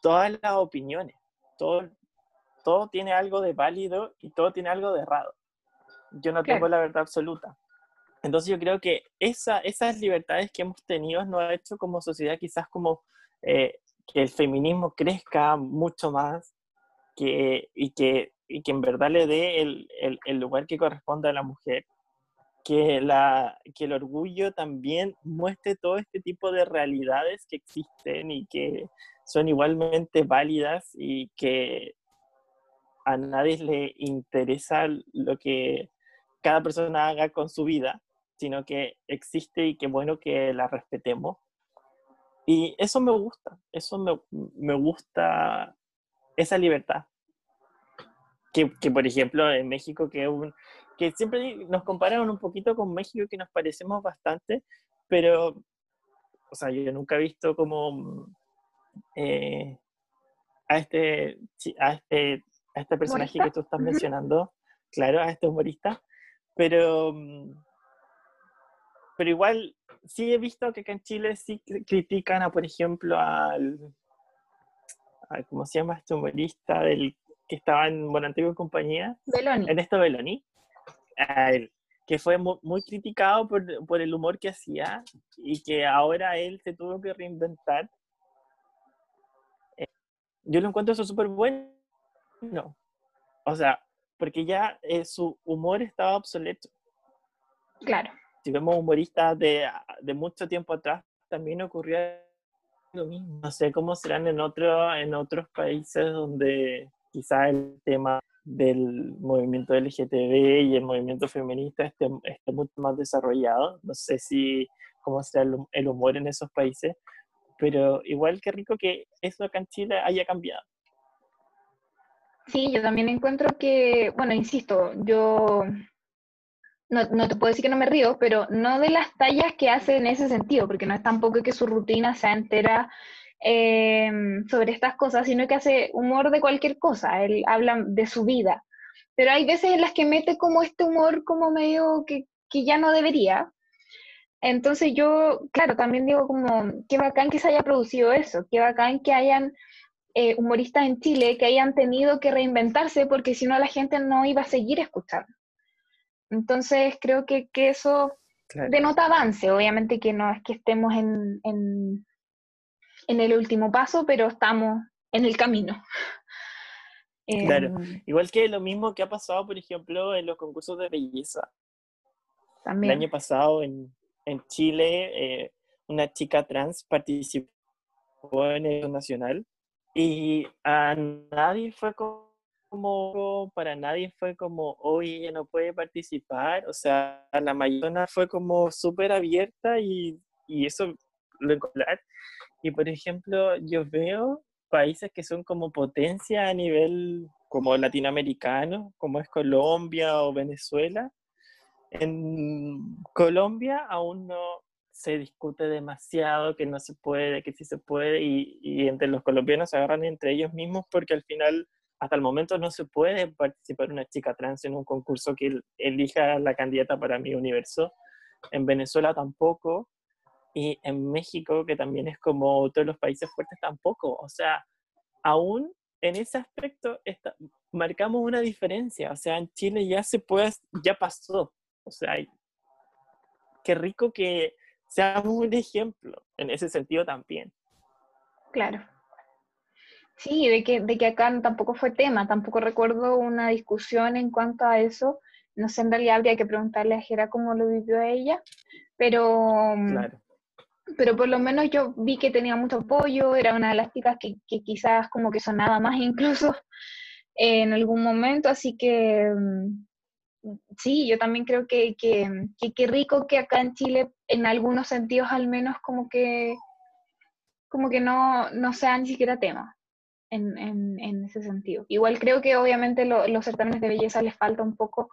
todas las opiniones. Todo, todo tiene algo de válido y todo tiene algo de errado. Yo no tengo la verdad absoluta. Entonces yo creo que esa, esas libertades que hemos tenido nos ha hecho como sociedad quizás como eh, que el feminismo crezca mucho más que, y, que, y que en verdad le dé el, el, el, lugar que corresponde a la mujer. Que, la, que el orgullo también muestre todo este tipo de realidades que existen y que son igualmente válidas y que a nadie le interesa lo que cada persona haga con su vida, sino que existe y que bueno que la respetemos. Y eso me gusta, eso me, me gusta, esa libertad. Que, que, por ejemplo en México, que, un, que siempre nos compararon un poquito con México, que nos parecemos bastante, pero, o sea, yo nunca he visto como eh, a, este, a, este, a este personaje que tú estás mencionando, claro, a este humorista, pero, pero igual sí he visto que acá en Chile sí critican a, por ejemplo, al, ¿cómo se llama este humorista del que estaba en Bonantego y compañía? Beloni. Ernesto Beloni. Que fue muy, criticado por, por, el humor que hacía y que ahora él se tuvo que reinventar. Eh, yo lo encuentro eso súper bueno. O sea, porque ya eh, su humor estaba obsoleto. Claro. Si vemos humoristas de, de mucho tiempo atrás, también ocurría lo mismo. No sé cómo serán en, otro, en otros países donde quizá el tema del movimiento LGTB y el movimiento feminista esté, esté mucho más desarrollado. No sé si cómo será el, humor en esos países, pero igual que rico que eso acá en Chile haya cambiado. Sí, yo también encuentro que, bueno, insisto, yo no, no, te puedo decir que no me río, pero no de las tallas que hace en ese sentido, porque no es tampoco que su rutina sea entera eh, sobre estas cosas, sino que hace humor de cualquier cosa, él habla de su vida. Pero hay veces en las que mete como este humor como medio que, que ya no debería. Entonces yo, claro, también digo como, qué bacán que se haya producido eso, qué bacán que hayan eh, humoristas en Chile que hayan tenido que reinventarse porque si no la gente no iba a seguir escuchando. Entonces creo que, que eso denota avance, obviamente que no es que estemos en, en, en, el último paso, pero estamos en el camino. Claro, em, igual que lo mismo que ha pasado, por ejemplo, en los concursos de belleza. También. El año pasado en, en Chile, eh, una chica trans participó en el nacional y a nadie fue como, para nadie fue como, hoy ella no puede participar. O sea, la mayoría fue como súper abierta y, y eso lo encontré. Y por ejemplo, yo veo países que son como potencia a nivel como latinoamericano, como es Colombia o Venezuela. En Colombia aún no, se discute demasiado, que no se puede, que sí se puede, y, entre los colombianos se agarran entre ellos mismos porque al final, hasta el momento, no se puede participar una chica trans en un concurso que elija la candidata para mi universo. En Venezuela tampoco, y en México, que también es como todos los países fuertes, tampoco. O sea, aún en ese aspecto está, marcamos una diferencia. O sea, en Chile ya se puede, ya pasó. O sea, qué rico que seamos un ejemplo en ese sentido también. Claro. Sí, de que, de que acá tampoco fue tema, tampoco recuerdo una discusión en cuanto a eso. No sé, en realidad habría que preguntarle a Jera cómo lo vivió ella, pero, mm, claro. Pero por lo menos yo vi que tenía mucho apoyo, era una de las chicas que, que quizás como que sonaba más incluso en algún momento, así que mm, sí, yo también creo que qué rico que acá en Chile, en algunos sentidos al menos, como que, como que no, no sea ni siquiera tema en, en, ese sentido. Igual creo que obviamente los certámenes de belleza les falta un poco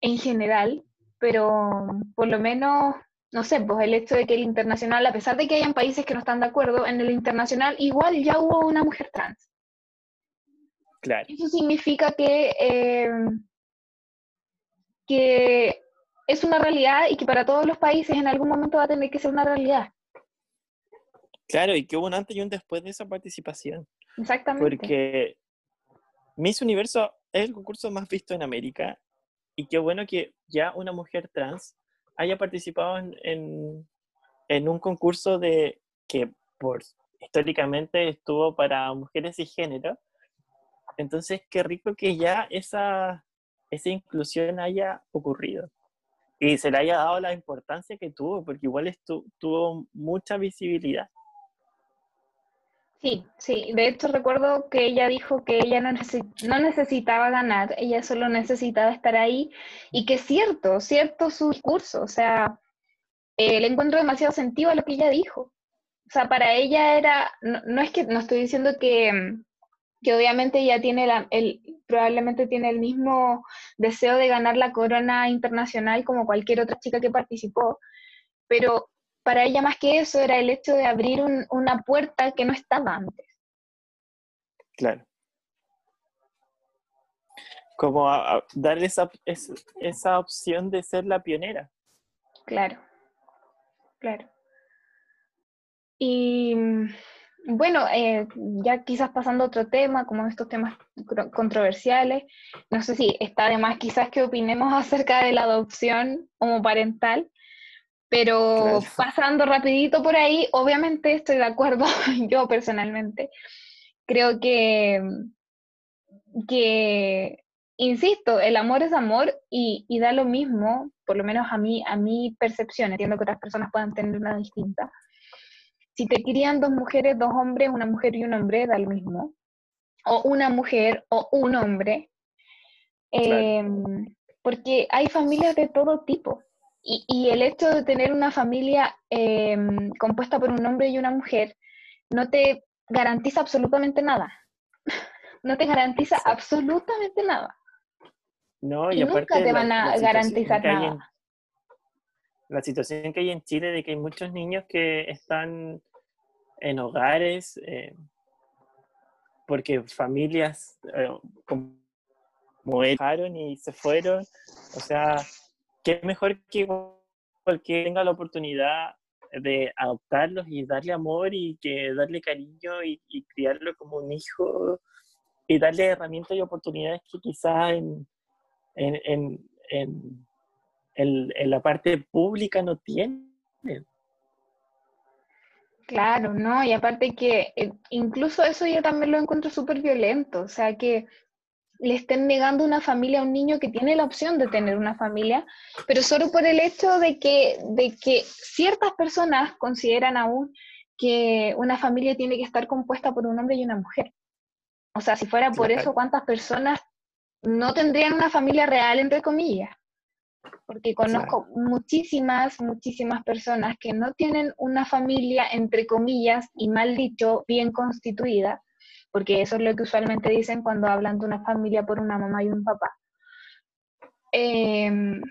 en general, pero por lo menos, no sé, pues el hecho de que el internacional, a pesar de que hayan países que no están de acuerdo, en el internacional igual ya hubo una mujer trans. Claro. Eso significa que... Eh, que es una realidad y que para todos los países en algún momento va a tener que ser una realidad. Claro, y que hubo un antes y un después de esa participación. Exactamente. Porque Miss Universo es el concurso más visto en América y qué bueno que ya una mujer trans haya participado en, en, un concurso de que por históricamente estuvo para mujeres y género. Entonces, qué rico que ya esa, esa inclusión haya ocurrido y se le haya dado la importancia que tuvo, porque igual tuvo mucha visibilidad. Sí, sí. De hecho, recuerdo que ella dijo que ella no, necesitaba ganar, ella solo necesitaba estar ahí y que es cierto, cierto su discurso. O sea, eh, le encuentro demasiado sentido a lo que ella dijo. O sea, para ella era, no, es que, no estoy diciendo que, que obviamente ella tiene el, probablemente tiene el mismo deseo de ganar la corona internacional como cualquier otra chica que participó, pero para ella más que eso era el hecho de abrir una puerta que no estaba antes. Claro. Como darle esa, esa opción de ser la pionera. Claro, claro. Y bueno, eh, ya quizás pasando a otro tema, como estos temas controversiales, no sé si está de más quizás que opinemos acerca de la adopción homoparental, pero pasando rapidito por ahí, obviamente estoy de acuerdo, yo personalmente. Creo que, que, insisto, el amor es amor y, da lo mismo, por lo menos a mí, a mi percepción, entiendo que otras personas puedan tener una distinta. Si te querían dos mujeres, dos hombres, una mujer y un hombre, da lo mismo. O una mujer o un hombre. Em, porque hay familias de todo tipo. Y, el hecho de tener una familia em, compuesta por un hombre y una mujer no te garantiza absolutamente nada. no te garantiza absolutamente nada. No, y, nunca te van a garantizar nada. la situación que hay en Chile de que hay muchos niños que están en hogares, eh, porque familias eh, como dejaron y se fueron, o sea, qué mejor que cualquiera tenga la oportunidad de adoptarlos y darle amor y que darle cariño y, criarlo como un hijo y darle herramientas y oportunidades que quizás en, en, en, en, la parte pública no tienen. Claro, ¿no? Y aparte que eh, incluso eso yo también lo encuentro súper violento, o sea que le estén negando una familia a un niño que tiene la opción de tener una familia, pero solo por el hecho de que, de que ciertas personas consideran aún que una familia tiene que estar compuesta por un hombre y una mujer. O sea, si fuera por eso, ¿cuántas personas no tendrían una familia real, entre comillas? Porque conozco muchísimas, muchísimas personas que no tienen una familia, entre comillas, y mal dicho, bien constituida, porque eso es lo que usualmente dicen cuando hablan de una familia por una mamá y un papá. Em,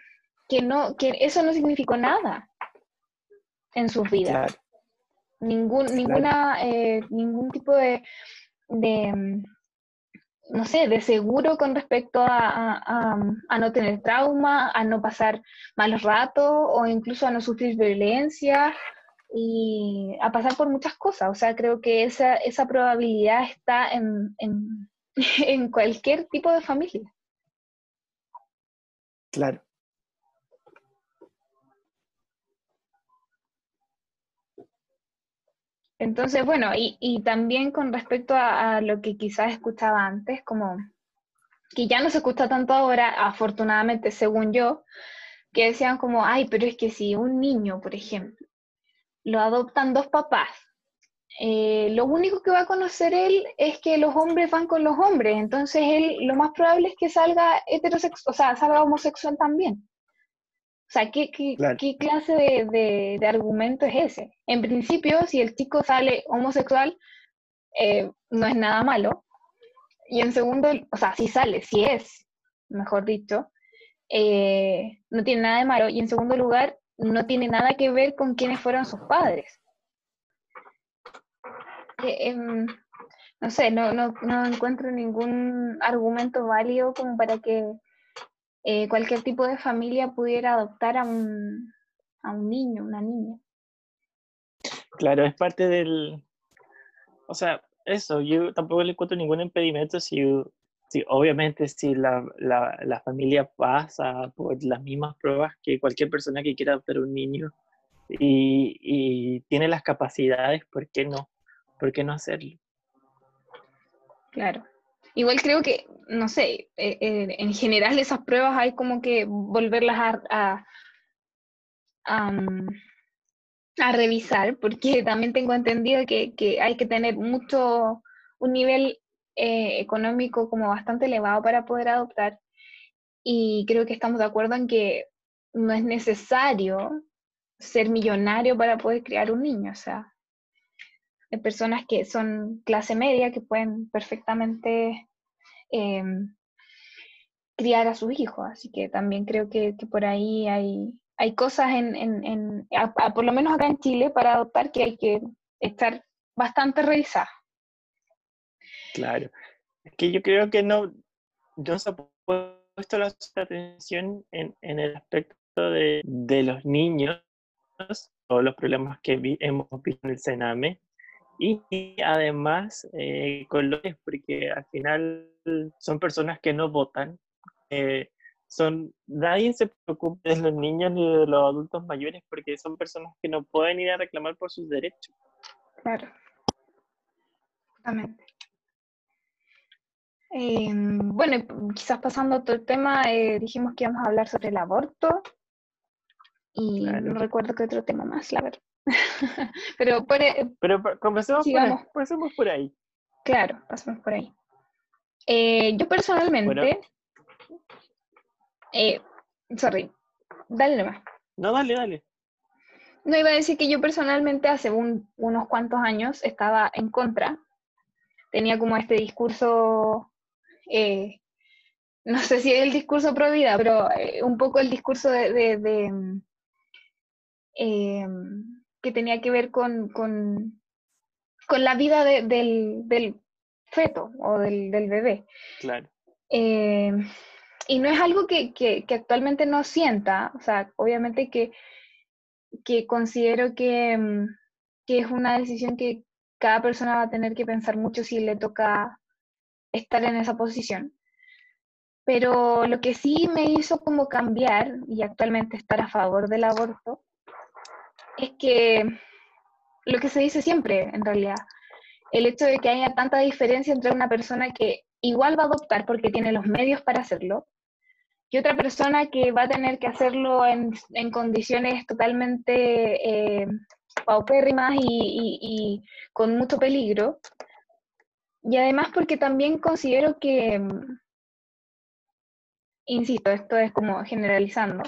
que, no, que eso no significó nada en sus vidas. Ningún, ninguna, eh, ningún tipo de, no sé, de seguro con respecto a, a, no tener trauma, a no pasar malos ratos o incluso a no sufrir violencia y a pasar por muchas cosas. O sea, creo que esa, esa probabilidad está en, en, cualquier tipo de familia. Claro. Entonces, bueno, y, y también con respecto a, a, lo que quizás escuchaba antes, como que ya no se escucha tanto ahora, afortunadamente, según yo, que decían como, ay, pero es que si un niño, por ejemplo, lo adoptan dos papás. Eh, lo único que va a conocer él es que los hombres van con los hombres, entonces él lo más probable es que salga heterosexual, o sea, salga homosexual también. O sea, ¿qué, qué, clase de, de, argumento es ese? En principio, si el chico sale homosexual, eh, no es nada malo. Y en segundo, o sea, si sale, si es, mejor dicho, eh, no tiene nada de malo. Y en segundo lugar, no tiene nada que ver con quiénes fueron sus padres. Eh, em, no sé, no, no, no, encuentro ningún argumento válido como para que eh, cualquier tipo de familia pudiera adoptar a un, a un niño, una niña. Claro, es parte del... O sea, eso, yo tampoco le encuentro ningún impedimento si Sí, obviamente si la, la, familia pasa por las mismas pruebas que cualquier persona que quiera adoptar un niño y, y, tiene las capacidades, ¿por qué no? ¿Por qué no hacerlo? Claro. Igual creo que, no sé, eh, eh, en general esas pruebas hay como que volverlas a, a, a revisar, porque también tengo entendido que, hay que tener mucho, un nivel eh, económico como bastante elevado para poder adoptar. Y creo que estamos de acuerdo en que no es necesario ser millonario para poder criar un niño. O sea, hay personas que son clase media que pueden perfectamente em, criar a sus hijos. Así que también creo que, que por ahí hay, hay cosas en, en, por lo menos acá en Chile, para adoptar que hay que estar bastante revisadas. Claro. Es que yo creo que no, no se ha puesto la atención en, en el aspecto de, de, los niños, o los problemas que hemos visto en el Sename, y, además eh, con los porque al final son personas que no votan, eh, son, nadie se preocupa de los niños ni de los adultos mayores porque son personas que no pueden ir a reclamar por sus derechos. Claro. Justamente. Em, bueno, quizás pasando a otro tema, eh, dijimos que íbamos a hablar sobre el aborto y no recuerdo qué otro tema más, la verdad. Pero, por, e, Pero comencemos, por, por ahí. Claro, pasemos por ahí. Eh, yo personalmente, eh, sorry, dale nomás. No, dale, dale. No iba a decir que yo personalmente hace unos cuantos años estaba en contra. Tenía como este discurso, eh, no sé si es el discurso pro vida, pero eh, un poco el discurso de, que tenía que ver con, con, la vida del, feto o del, bebé. Claro y no es algo que, actualmente no sienta, o sea, obviamente que, que considero mm, que, es una decisión que cada persona va a tener que pensar mucho si le toca estar en esa posición. Pero lo que sí me hizo como cambiar y actualmente estar a favor del aborto es que lo que se dice siempre, en realidad, el hecho de que haya tanta diferencia entre una persona que igual va a adoptar porque tiene los medios para hacerlo y otra persona que va a tener que hacerlo en, condiciones totalmente eh, paupérrimas y, con mucho peligro. Y además porque también considero que, insisto, esto es como generalizando,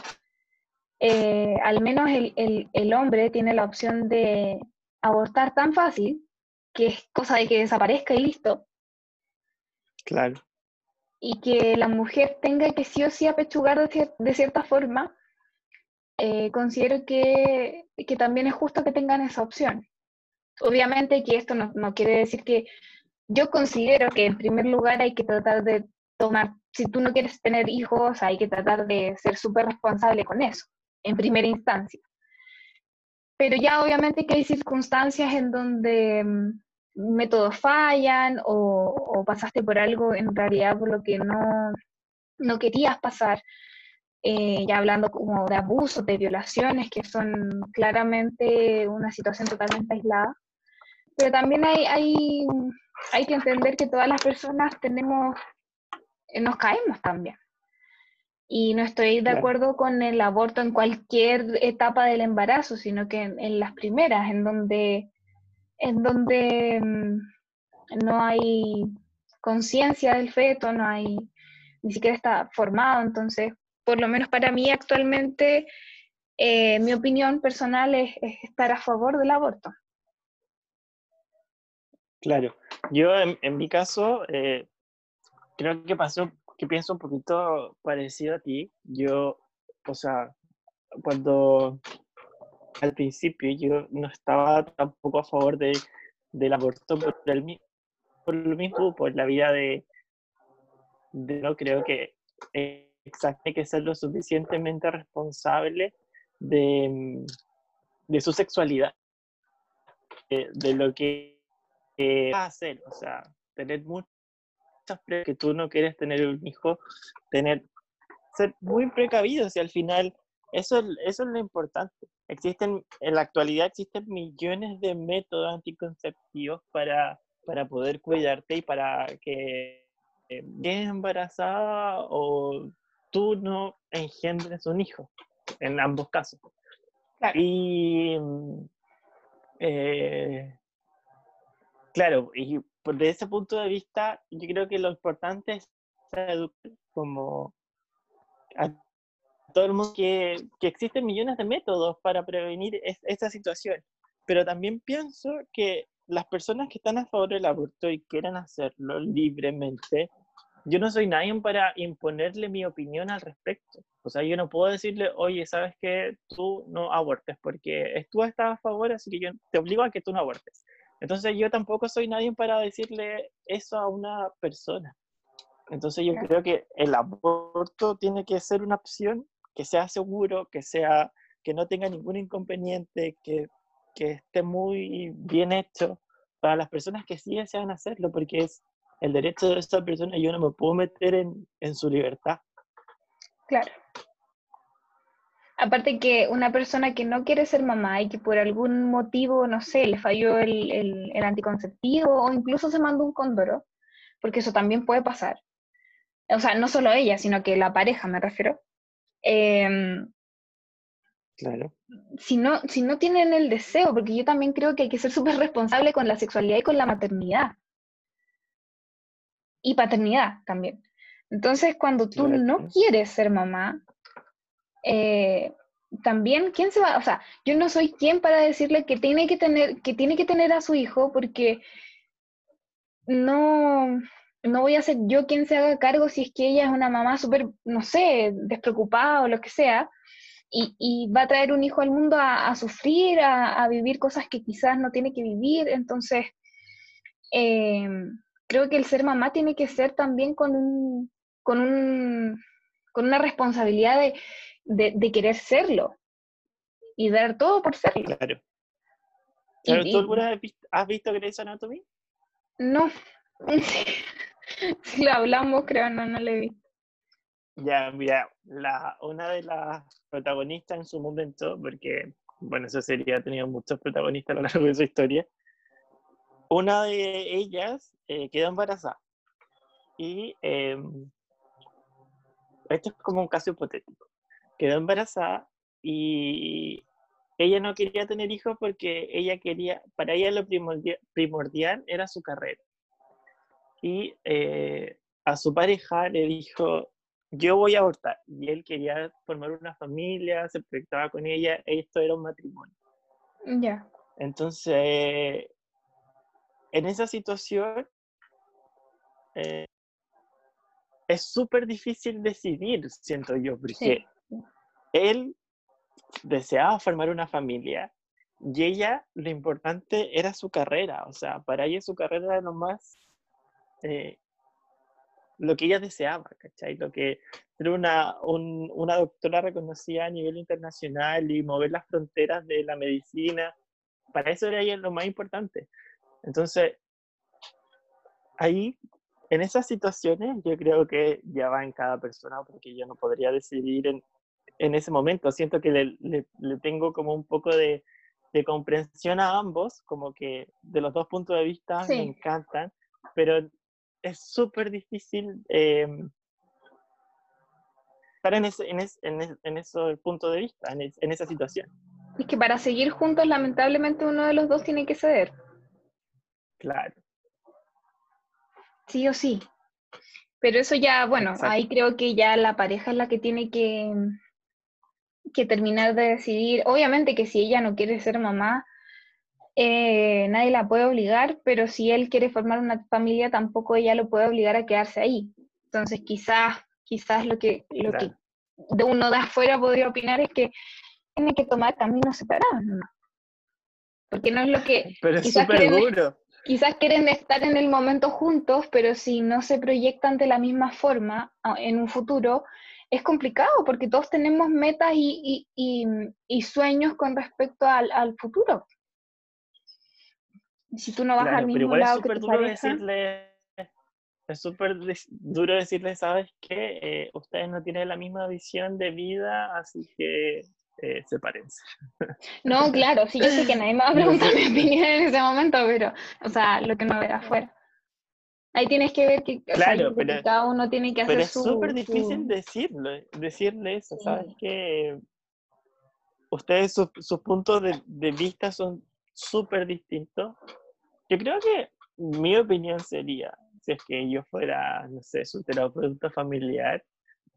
eh, al menos el, el, hombre tiene la opción de abortar tan fácil que es cosa de que desaparezca y listo. Claro y que la mujer tenga que sí o sí apechugar de, cierta forma, eh, considero que, que, también es justo que tengan esa opción. Obviamente que esto no, no, quiere decir que yo considero que en primer lugar hay que tratar de tomar, si tú no quieres tener hijos, hay que tratar de ser súper responsable con eso, en primera instancia. Pero ya obviamente que hay circunstancias en donde mm, métodos fallan o, pasaste por algo en realidad por lo que no, no querías pasar, eh, ya hablando como de abusos, de violaciones, que son claramente una situación totalmente aislada. Pero también hay, hay, hay que entender que todas las personas tenemos, eh, nos caemos también. Y no estoy de acuerdo con el aborto en cualquier etapa del embarazo, sino que en las primeras, en donde en donde mm, no hay conciencia del feto, no hay, ni siquiera está formado, entonces, por lo menos para mí actualmente, eh, mi opinión personal es, estar a favor del aborto. Claro, yo en, mi caso eh, creo que pasó, que pienso un poquito parecido a ti. Yo, o sea, cuando al principio yo no estaba tampoco a favor de, del aborto por, el, por lo mismo, por la vida de, no creo que hay que ser lo suficientemente responsable de, de su sexualidad, de, lo que va a hacer, o sea, tener muchas que tú no quieres tener un hijo, tener ser muy precavidos y al final eso, eso es lo importante. Existen, en la actualidad existen millones de métodos anticonceptivos para, para poder cuidarte y para que estés embarazada o tú no engendres un hijo, en ambos casos. Y, Eh, claro, y desde ese punto de vista, yo creo que lo importante es educar como a todo el mundo que, existen millones de métodos para prevenir esta situación. Pero también pienso que las personas que están a favor del aborto y quieran hacerlo libremente, yo no soy nadie para imponerle mi opinión al respecto. O sea, yo no puedo decirle, oye, sabes que tú no abortes, porque tú estás a favor, así que yo te obligo a que tú no abortes. Entonces yo tampoco soy nadie para decirle eso a una persona. Entonces yo creo que el aborto tiene que ser una opción que sea seguro, que sea que no tenga ningún inconveniente, que, que esté muy bien hecho para las personas que sí desean hacerlo, porque es el derecho de esa persona y yo no me puedo meter en, en su libertad. Claro. Aparte que una persona que no quiere ser mamá y que por algún motivo, no sé, le falló el, el, el anticonceptivo o incluso se mandó un cóndoro, porque eso también puede pasar. O sea, no solo ella, sino que la pareja, me refiero. Em, claro. Si no, si no tienen el deseo, porque yo también creo que hay que ser súper responsable con la sexualidad y con la maternidad y paternidad también. Entonces, cuando tú no quieres ser mamá, eh, también, ¿quién se va? O sea, yo no soy quien para decirle que tiene que tener, que tiene que tener a su hijo, porque no, no voy a ser yo quien se haga cargo si es que ella es una mamá súper, no sé, despreocupada o lo que sea, y, va a traer un hijo al mundo a, sufrir, a, vivir cosas que quizás no tiene que vivir. Entonces, eh, creo que el ser mamá tiene que ser también con, un, con, un, con una responsabilidad de, de, querer serlo y dar todo por serlo. Claro. ¿Pero ¿Tú alguna vez has visto Grey's Anatomy? No. si lo hablamos, creo, no, no le vi. Ya, mira, la, una de las protagonistas en su momento, porque, bueno, eso sería, tenido muchos protagonistas a lo largo de su historia, una de ellas eh, quedó embarazada. Y em, esto es como un caso hipotético. Quedó embarazada y ella no quería tener hijos porque ella quería, para ella lo primordial, era su carrera. Y eh, a su pareja le dijo, yo voy a abortar. Y él quería formar una familia, se proyectaba con ella, esto era un matrimonio. Ya. Entonces, en esa situación eh, es súper difícil decidir, siento yo, porque él deseaba formar una familia y ella lo importante era su carrera, o sea, para ella su carrera era lo más, eh, lo que ella deseaba, ¿cachai? Lo que ser una, una doctora reconocida a nivel internacional y mover las fronteras de la medicina, para eso era ella lo más importante. Entonces, ahí, en esas situaciones, yo creo que ya va en cada persona, porque yo no podría decidir en, en ese momento. Siento que le, le, tengo como un poco de, de, comprensión a ambos, como que de los dos puntos de vista me encantan, pero es súper difícil eh, estar en ese, en, ese, en, ese, en ese punto de vista, en, en esa situación. Es que para seguir juntos, lamentablemente uno de los dos tiene que ceder. Claro. Sí o sí. Pero eso ya, bueno, ahí creo que ya la pareja es la que tiene que, que terminar de decidir. Obviamente que si ella no quiere ser mamá, eh, nadie la puede obligar, pero si él quiere formar una familia, tampoco ella lo puede obligar a quedarse ahí. Entonces quizás, quizás lo que, lo que de uno de afuera podría opinar es que tiene que tomar caminos separados, Porque no es lo que... Pero es súper duro quizás quieren estar en el momento juntos, pero si no se proyectan de la misma forma en un futuro, es complicado porque todos tenemos metas y, sueños con respecto al, futuro. Si tú no vas al mismo lado que tu Decirle, es súper duro decirle, ¿sabes qué? Eh, ustedes no tienen la misma visión de vida, así que eh, sepárense. No, claro, sí, yo sé que nadie me va a preguntar mi opinión en ese momento, pero, o sea, lo que no ve afuera. Ahí tienes que ver que, cada uno tiene que hacer su... Pero es súper difícil decirlo, decirle eso, ¿sabes? Que ustedes, sus puntos de, vista son súper distinto. Yo creo que mi opinión sería, si es que yo fuera, no sé, su terapeuta familiar,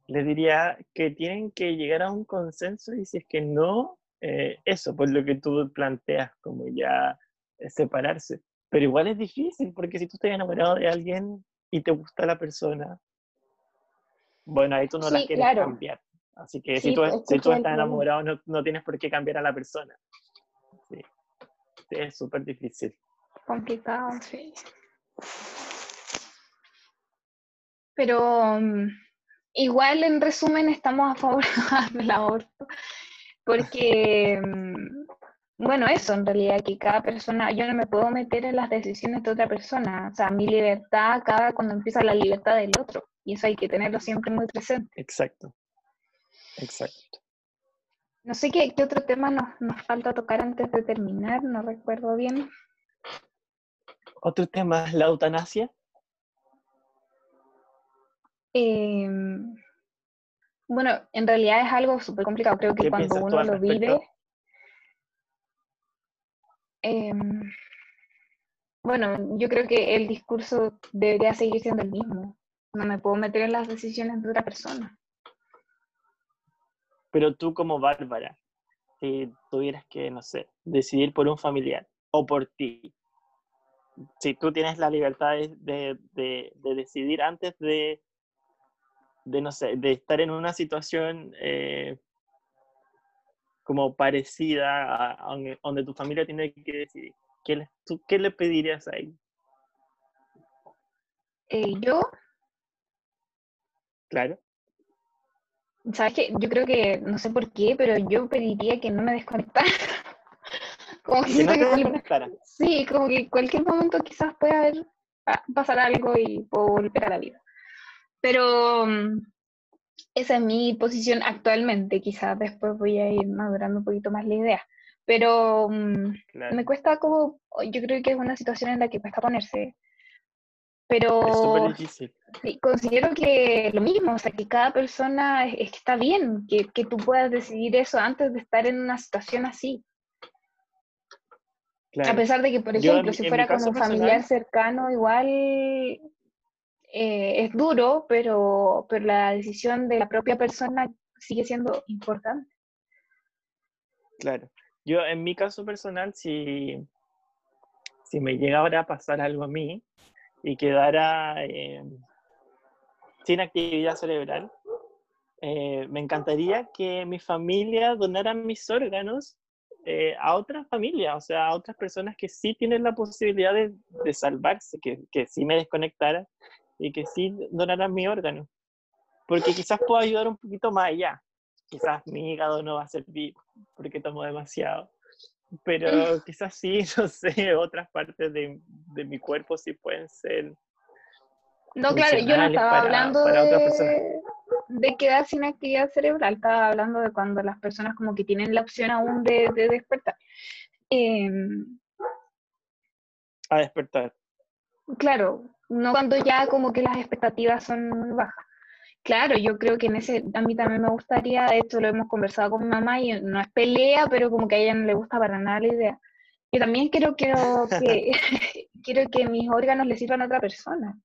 le diría que tienen que llegar a un consenso y si es que no, eh, eso, por lo que tú planteas, como ya eh, separarse. Pero igual es difícil, porque si tú estás enamorado de alguien y te gusta la persona, bueno, ahí tú no la quieres cambiar. Así que si tú, pues, si tú estás enamorado, no, no, tienes por qué cambiar a la persona. Sí, es súper difícil. Complicado, sí. Pero mm, igual, en resumen, estamos a favor del aborto. Porque mm, bueno, eso en realidad, que cada persona, yo no me puedo meter en las decisiones de otra persona, o sea, mi libertad acaba cuando empieza la libertad del otro, y eso hay que tenerlo siempre muy presente. Exacto, exacto. No sé qué, qué otro tema nos, nos falta tocar antes de terminar, no recuerdo bien. Otro tema es la eutanasia. Em, bueno, en realidad es algo súper complicado. Creo que cuando uno lo vive, Em, bueno, yo creo que el discurso debería seguir siendo el mismo. No me puedo meter en las decisiones de otra persona. Pero tú como Bárbara, si tuvieras que, no sé, decidir por un familiar o por ti, si tú tienes la libertad de, decidir antes de, de, no sé, de estar en una situación eh, como parecida a, donde, tu familia tiene que decidir. ¿Qué le, tú, ¿Qué le pedirías a él? Eh, ¿Yo? Claro. ¿Sabes qué? Yo creo que, no sé por qué, pero yo pediría que no me desconectara. como que, no desconectara. Sí, como que en cualquier momento quizás pueda haber, ah, pasar algo y puedo volver a la vida. Pero mm, esa es mi posición actualmente, quizás después voy a ir madurando un poquito más la idea. Pero mm, me cuesta como, yo creo que es una situación en la que cuesta ponerse. Pero difícil. considero que lo mismo, o sea, que cada persona es, que está bien, que, que, tú puedas decidir eso antes de estar en una situación así. A pesar de que, por ejemplo, si fuera con un familiar cercano, igual eh, es duro, pero, pero la decisión de la propia persona sigue siendo importante. Claro. Yo, en mi caso personal, si, si me llegara a pasar algo a mí y quedara eh, sin actividad cerebral, eh, me encantaría que mi familia donara mis órganos a otras familias, o sea, a otras personas que sí tienen la posibilidad de, de salvarse, que, que sí me desconectara y que sí donaran mi órgano. Porque quizás puedo ayudar un poquito más allá. Quizás mi hígado no va a servir porque tomo demasiado. Pero quizás sí, no sé, otras partes de, de mi cuerpo sí pueden ser. No, claro, yo no estaba hablando de, de, quedar sin actividad cerebral, estaba hablando de cuando las personas como que tienen la opción aún de, de despertar. Em, a despertar. Claro, no cuando ya como que las expectativas son muy bajas. Claro, yo creo que en ese, a mí también me gustaría, de hecho lo hemos conversado con mi mamá y no es pelea, pero como que a ella no le gusta para nada la idea. Yo también quiero, quiero que, quiero que mis órganos le sirvan a otra persona.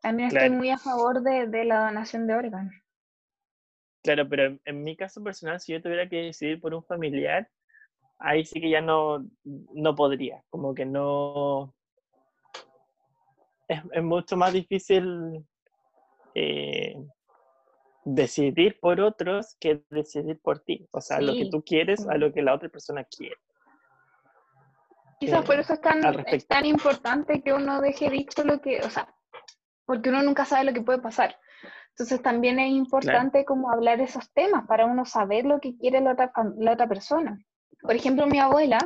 También estoy muy a favor de, de, la donación de órganos. Claro, pero en mi caso personal, si yo tuviera que decidir por un familiar, ahí sí que ya no, no podría, como que no, es, mucho más difícil eh, decidir por otros que decidir por ti. O sea, lo que tú quieres a lo que la otra persona quiere. Quizás por eso es tan, es tan importante que uno deje dicho lo que, o sea, porque uno nunca sabe lo que puede pasar. Entonces también es importante como hablar esos temas para uno saber lo que quiere la otra, la otra persona. Por ejemplo, mi abuela,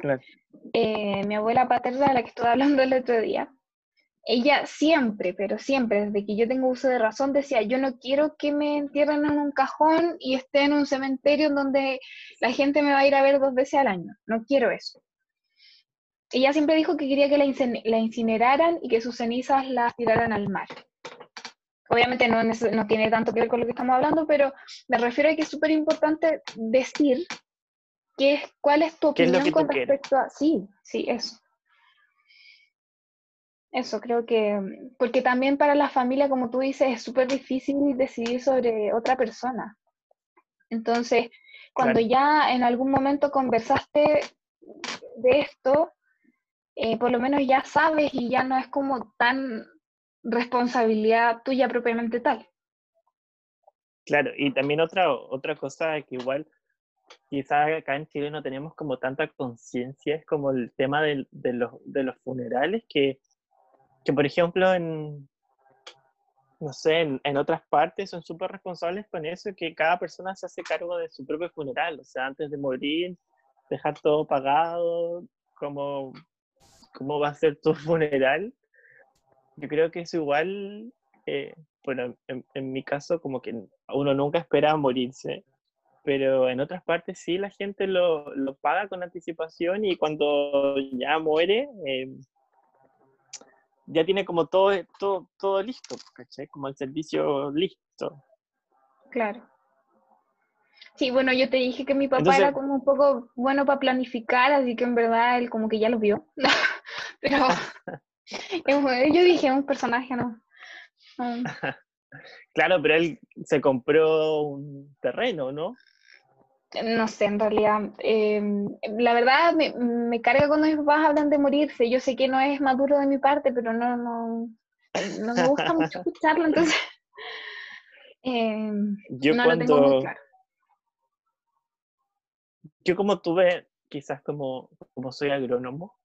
eh, mi abuela paterna, de la que estuve hablando el otro día, ella siempre, pero siempre, desde que yo tengo uso de razón, decía, yo no quiero que me entierren en un cajón y esté en un cementerio donde la gente me va a ir a ver dos veces al año. No quiero eso. Ella siempre dijo que quería que la, incineraran y que sus cenizas las tiraran al mar. Obviamente no, no tiene tanto que ver con lo que estamos hablando, pero me refiero a que es súper importante decir ¿qué, ¿cuál es tu ¿Qué es lo opinión con quieres? respecto a... Sí, sí, eso. Eso creo que, porque también para la familia, como tú dices, es súper difícil decidir sobre otra persona. Entonces, cuando Claro. ya en algún momento conversaste de esto, eh, por lo menos ya sabes y ya no es como tan responsabilidad tuya propiamente tal. Claro, y también otra, otra cosa que igual quizás acá en Chile no tenemos como tanta conciencia, es como el tema del- de, los, de los funerales, que, que por ejemplo en, no sé, en, otras partes son súper responsables con eso, que cada persona se hace cargo de su propio funeral, o sea, antes de morir, dejar todo pagado, como cómo va a ser tu funeral. Yo creo que es igual, eh, bueno, en, en mi caso como que uno nunca espera morirse, pero en otras partes sí la gente lo, lo paga con anticipación y cuando ya muere, eh, ya tiene como todo, todo, todo listo, ¿cachai? Como el servicio listo. Claro. Sí, bueno, yo te dije que mi papá Entonces- era como un poco bueno para planificar, así que en verdad él como que ya lo vio. Pero yo dije, un personaje, ¿no? No. Claro, pero él se compró un terreno, ¿no? No sé, en realidad, eh, la verdad me, me carga cuando mis papás hablan de morirse. Yo sé que no es maduro de mi parte, pero no, no, no me gusta mucho escucharlo, entonces eh, Yo no lo tengo muy cuando, claro. yo como tuve, quizás como, como soy agrónomo,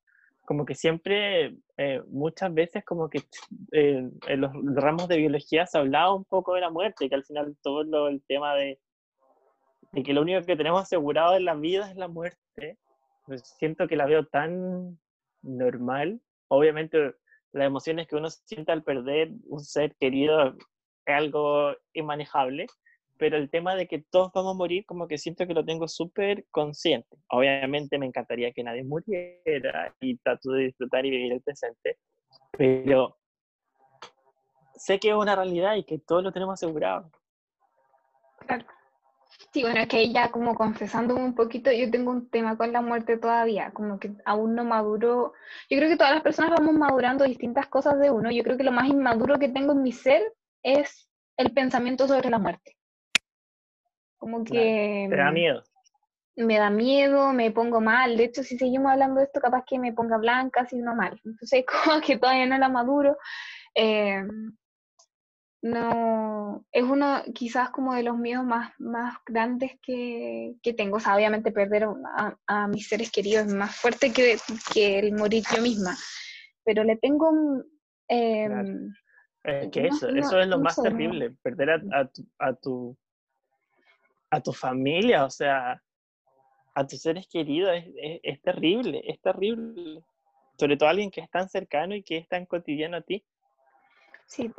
como que siempre, eh, muchas veces como que eh, en los ramos de biología se hablaba un poco de la muerte, que al final todo lo, el tema de, de que lo único que tenemos asegurado en la vida es la muerte, pues siento que la veo tan normal. Obviamente las emociones que uno siente al perder un ser querido es algo inmanejable, pero el tema de que todos vamos a morir, como que siento que lo tengo súper consciente. Obviamente me encantaría que nadie muriera y trato de disfrutar y vivir el presente, pero sé que es una realidad y que todos lo tenemos asegurado. Claro. Sí, bueno, es que ya como confesándome un poquito, yo tengo un tema con la muerte todavía, como que aún no maduro. Yo creo que todas las personas vamos madurando distintas cosas de uno. Yo creo que lo más inmaduro que tengo en mi ser es el pensamiento sobre la muerte. Como que ¿Te da mm, miedo? me da miedo, me pongo mal. De hecho, si seguimos hablando de esto, capaz que me ponga blanca, así no mal. Entonces, como que todavía no la maduro. Eh, no, es uno quizás como de los miedos más, más grandes que, que tengo. O sea, obviamente perder a, a mis seres queridos es más fuerte que, que el morir yo misma. Pero le tengo un, eh, Claro. Es que no- eso, no- eso es lo no más sé, terrible, perder a, a tu, a, tu, a tu familia, o sea, a tus seres queridos, es, es, es terrible, es terrible. Sobre todo alguien que es tan cercano y que es tan cotidiano a ti. Sí.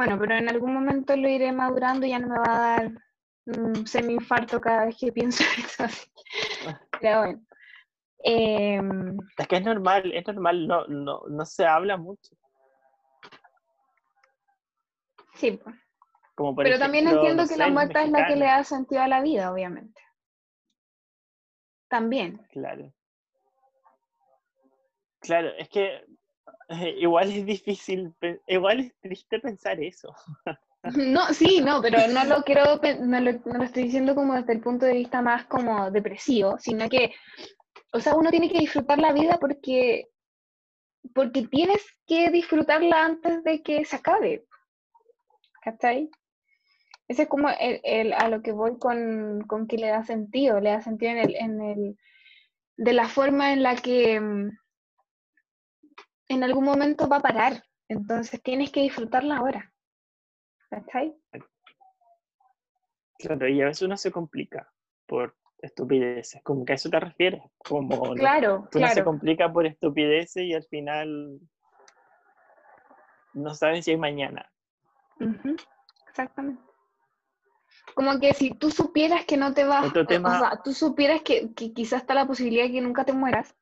Bueno, pero en algún momento lo iré madurando y ya no me va a dar un semi-infarto cada vez que pienso en eso. así. Pero bueno. Em, Es que es normal, es normal, no, no, no se habla mucho. sí. Como por pero también entiendo no que sé, la muerte es la que le da sentido a la vida, obviamente. También. Claro. Claro, es que igual es difícil, igual es triste pensar eso. No, sí, no, pero no lo quiero, no lo, no lo estoy diciendo como desde el punto de vista más como depresivo, sino que, o sea, uno tiene que disfrutar la vida porque, porque tienes que disfrutarla antes de que se acabe. ¿Cachai? Ese es como el, el- a lo que voy con, con que le da sentido, le da sentido en el, en el, de la forma en la que mm, en algún momento va a parar. Entonces tienes que disfrutarla ahora. ¿Cachai? Claro, y a veces uno se complica por estupideces, como que a eso te refieres, como Claro, uno se complica por estupideces y al final no saben si hay mañana. Ujú, Exactamente. Como que si tú supieras que no te vas, Otro o tema- sea, tú supieras que, que quizás está la posibilidad de que nunca te mueras,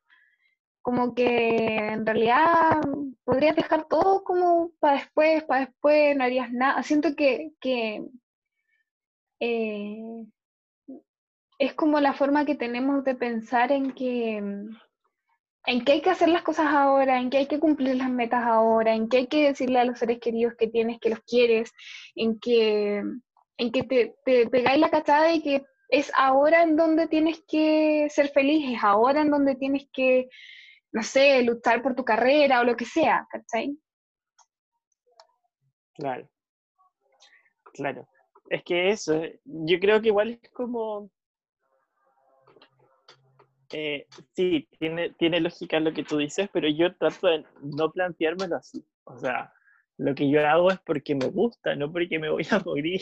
como que en realidad podrías dejar todo como para después, para después, no harías nada. Siento que, que eh, es como la forma que tenemos de pensar en que, en que hay que hacer las cosas ahora, en que hay que cumplir las metas ahora, en que hay que decirle a los seres queridos que tienes, que los quieres, en que, en que te, te pegáis la cachada de que es ahora en donde tienes que ser feliz, es ahora en donde tienes que, no sé, luchar por tu carrera o lo que sea, ¿cachai? Claro. Claro. Es que eso, yo creo que igual es como eh, sí, tiene, tiene lógica lo que tú dices, pero yo trato de no planteármelo así. O sea, lo que yo hago es porque me gusta, no porque me voy a morir.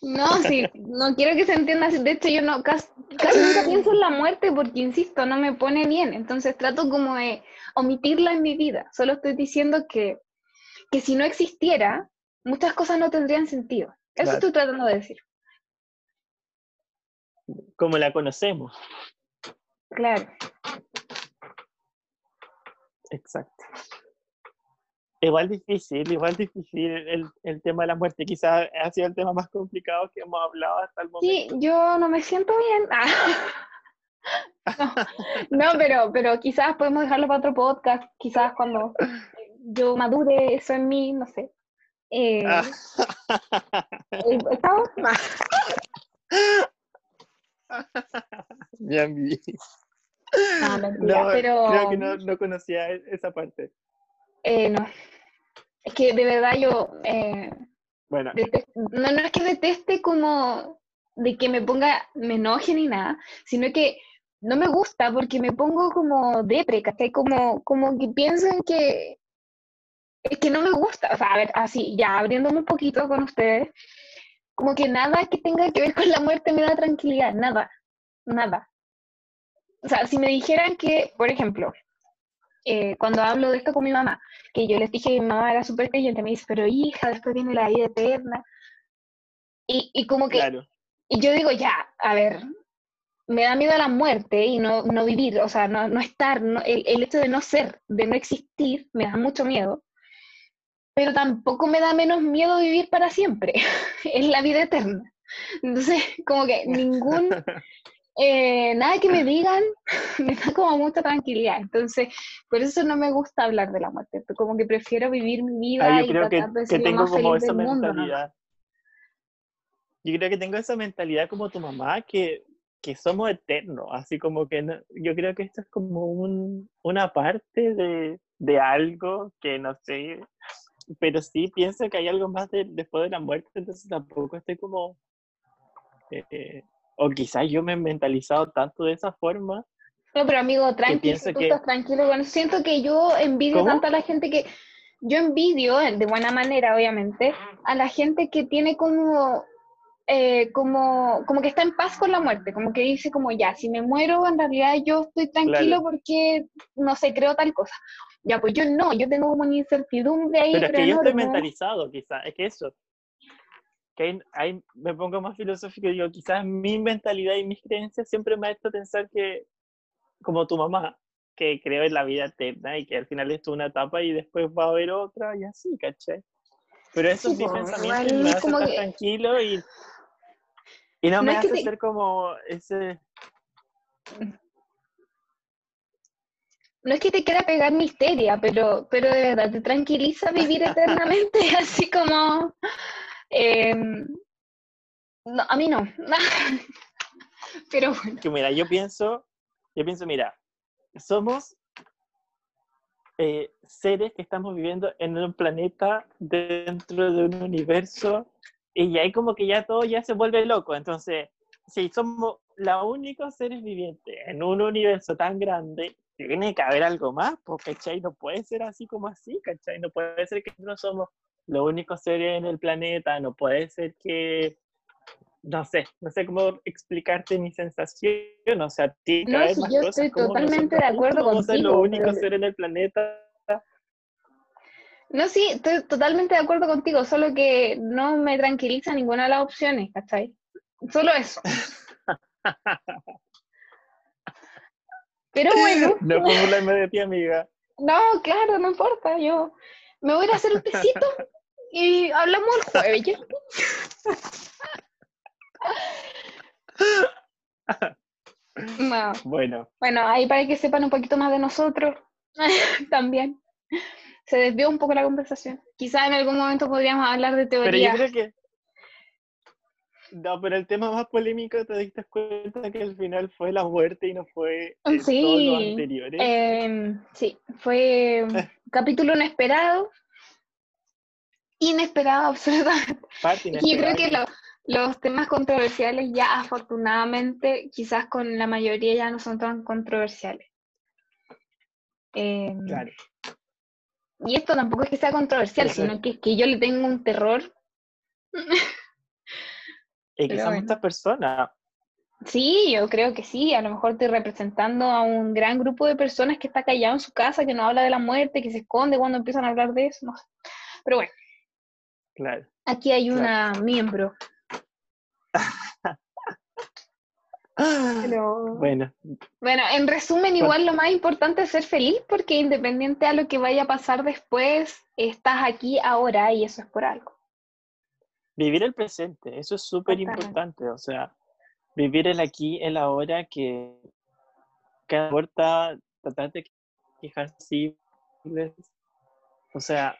No, sí, no quiero que se entienda así. De hecho, yo no, casi, nunca pienso en la muerte porque, insisto, no me pone bien. Entonces trato como de omitirla en mi vida. Solo estoy diciendo que, que si no existiera, muchas cosas no tendrían sentido. Eso estoy tratando de decir. Como la conocemos. Claro. Exacto. Igual difícil, igual difícil el, el, tema de la muerte. Quizás ha sido el tema más complicado que hemos hablado hasta el momento. Sí, yo no me siento bien. No, pero, pero quizás podemos dejarlo para otro podcast. Quizás cuando yo madure eso en mí, no sé. Eh, ¿Estamos? Ya vi. Ah, no, pero... Creo que no, no, conocía esa parte. Eh, no. Es que de verdad yo... Eh, bueno. No, no es que deteste como de que me ponga, me enoje ni nada, sino que no me gusta porque me pongo como depre, ¿cachai? Como, como que pienso en que es que no me gusta, o sea, a ver, así, ya abriéndome un poquito con ustedes, como que nada que tenga que ver con la muerte me da tranquilidad, nada, nada. O sea, si me dijeran que, por ejemplo, eh, cuando hablo de esto con mi mamá, que yo les dije que mi mamá era súper creyente, me dice, pero hija, después viene la vida eterna. Y, y como que, y yo digo, ya, a ver, me da miedo a la muerte y no, no vivir, o sea, no, no estar, el, el, hecho de no ser, de no existir, me da mucho miedo pero tampoco me da menos miedo vivir para siempre, es la vida eterna. Entonces, como que ningún, eh, nada que me digan me da como mucha tranquilidad. Entonces, por eso no me gusta hablar de la muerte, como que prefiero vivir mi vida ah, y tratar que, de ser tengo más como esa mentalidad. Yo creo que tengo esa mentalidad como tu mamá, que, que somos eternos, así como que yo creo que esto es como un, una parte de, de algo que no sé, pero sí pienso que hay algo más después de la muerte, entonces tampoco estoy como... Eh, o quizás yo me he mentalizado tanto de esa forma. No, pero amigo, tranquilo, tú estás tranquilo. Bueno, siento que yo envidio tanto a la gente que... Yo envidio, de buena manera, obviamente, a la gente que tiene como eh, como, como que está en paz con la muerte, como que dice como ya, si me muero, en realidad yo estoy tranquilo porque, no sé, creo tal cosa. Ya, pues yo no, yo tengo como una incertidumbre ahí. Pero es que yo estoy mentalizado, quizás, es que eso. Que ahí, me pongo más filosófico y digo, quizás mi mentalidad y mis creencias siempre me ha hecho pensar que, como tu mamá, que creo en la vida eterna y que al final esto es una etapa y después va a haber otra y así, ¿cachai? Pero eso es mi pues, pensamiento y me hace estar tranquilo y, y no, me hace ser como ese... no es que te quiera pegar misteria, pero, pero de verdad te tranquiliza vivir eternamente, así como... Em, no, a mí no. pero bueno. Que mira, yo pienso, yo pienso, mira, somos eh, seres que estamos viviendo en un planeta dentro de un universo y ahí como que ya todo ya se vuelve loco. Entonces, si somos los únicos seres vivientes en un universo tan grande, tiene que haber algo más, porque ¿cachai? No puede ser así como así, ¿cachai? No puede ser que no somos los únicos seres en el planeta, no puede ser que, no sé, no sé cómo explicarte mi sensación, o sea, ti no, si yo estoy totalmente de acuerdo contigo. ser los únicos seres en el planeta. No, sí, estoy totalmente de acuerdo contigo, solo que no me tranquiliza ninguna de las opciones, ¿cachai? Solo eso. Pero bueno. No puedo hablarme de ti, amiga. No, claro, no importa. Yo me voy a hacer un tecito y hablamos el jueves. No. Bueno, Bueno, ahí para que sepan un poquito más de nosotros también. Se desvió un poco la conversación. Quizá en algún momento podríamos hablar de pero yo teoría. creo que. No, pero el tema más polémico te diste cuenta que al final fue la muerte y no fue eh, Sí. Em, sí, fue un capítulo inesperado. Inesperado, absolutamente. Y yo creo que lo- los temas controversiales ya afortunadamente, quizás con la mayoría ya no son tan controversiales. Em, Claro. Y esto tampoco es que sea controversial, Eso. sino que es que yo le tengo un terror. Y son bueno. muchas personas. Sí, yo creo que sí. A lo mejor estoy representando a un gran grupo de personas que está callado en su casa, que no habla de la muerte, que se esconde cuando empiezan a hablar de eso. No sé. Pero bueno, Claro. aquí hay una miembro. Pero Bueno, bueno, en resumen, igual lo más importante es ser feliz, porque independiente a lo que vaya a pasar después, estás aquí ahora y eso es por algo. vivir el presente, eso es súper importante. O sea, vivir el aquí, el ahora, que cada puerta, tratar de quejarse. O sea,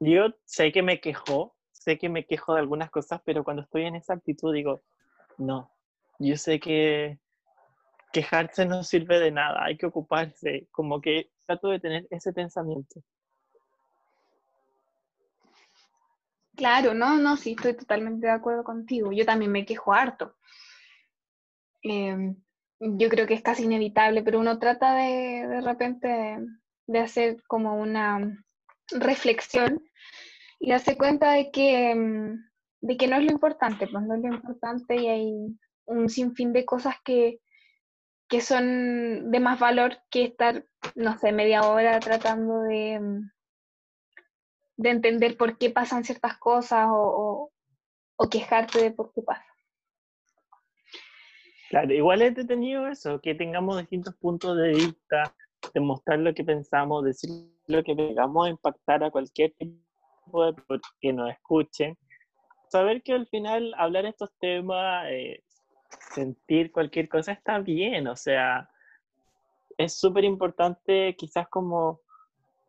yo sé que me quejo, sé que me quejo de algunas cosas, pero cuando estoy en esa actitud digo, no, yo sé que quejarse no sirve de nada, hay que ocuparse, como que trato de tener ese pensamiento. Claro, no, no, sí, estoy totalmente de acuerdo contigo. Yo también me quejo harto. Em, yo creo que es casi inevitable, pero uno trata de, de repente de, de hacer como una reflexión y darse cuenta de que, em, de que no es lo importante, pues no es lo importante y hay un sinfín de cosas que, que son de más valor que estar, no sé, media hora tratando de, em, de entender por qué pasan ciertas cosas o, o, quejarte de por qué pasa. Claro, igual es entretenido eso, que tengamos distintos puntos de vista, demostrar lo que pensamos, decir lo que vengamos a impactar a cualquier tipo de que nos escuchen. Saber que al final hablar estos temas, eh, sentir cualquier cosa está bien, o sea, es súper importante quizás como,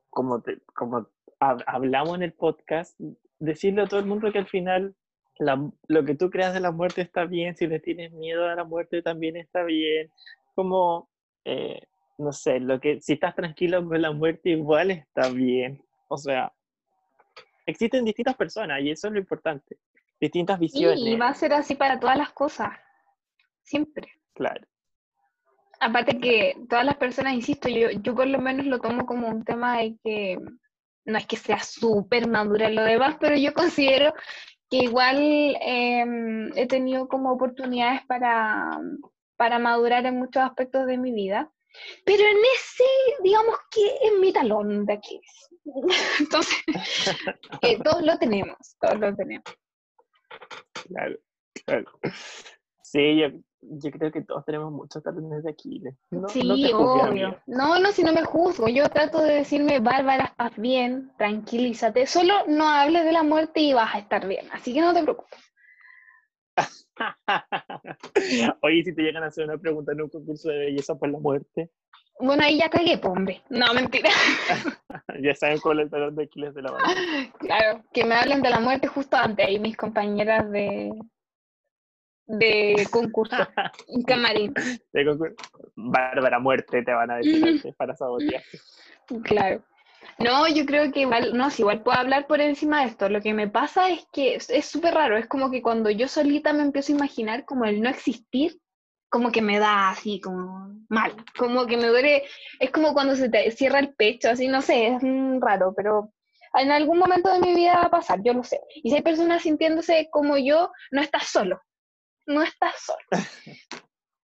como, te- como hab- hablamos en el podcast, decirle a todo el mundo que al final la- lo que tú creas de la muerte está bien, si le tienes miedo a la muerte también está bien, como, eh, no sé, lo que, si estás tranquilo con la muerte igual está bien, o sea, existen distintas personas y eso es lo importante, distintas visiones, Y va a ser así para todas las cosas, siempre. claro, Aparte que todas las personas, insisto, yo, yo por lo menos lo tomo como un tema de que no es que sea súper madura lo demás, pero yo considero que igual em, he tenido como oportunidades para, para madurar en muchos aspectos de mi vida. Pero en ese, digamos que es mi talón de Aquiles. Entonces, eh, todos lo tenemos, todos lo tenemos. claro, claro. Sí, yo, yo creo que todos tenemos muchos talones de Aquiles. No, Sí, no te juzgues, amiga. obvio. No, no, si no me juzgo. Yo trato de decirme, Bárbara, estás bien, tranquilízate. Solo no hables de la muerte y vas a estar bien. Así que no te preocupes. Oye, si te llegan a hacer una pregunta en un concurso de belleza por la muerte, Bueno, ahí ya cagué, po, hombre. No, mentira. ya saben cuál es el talón de Aquiles de la banda. Claro, que me hablen de la muerte justo antes. Ahí mis compañeras de, de concurso, en camarín. De concur- Bárbara muerte te van a decir antes para sabotear. Claro. No, yo creo que igual, no, si igual puedo hablar por encima de esto. Lo que me pasa es que es súper raro, es como que cuando yo solita me empiezo a imaginar como el no existir, como que me da así como mal, como que me duele, es como cuando se te cierra el pecho, así, no sé, es mm, raro, pero en algún momento de mi vida va a pasar, yo lo sé. Y si hay personas sintiéndose como yo, no estás solo, no estás solo.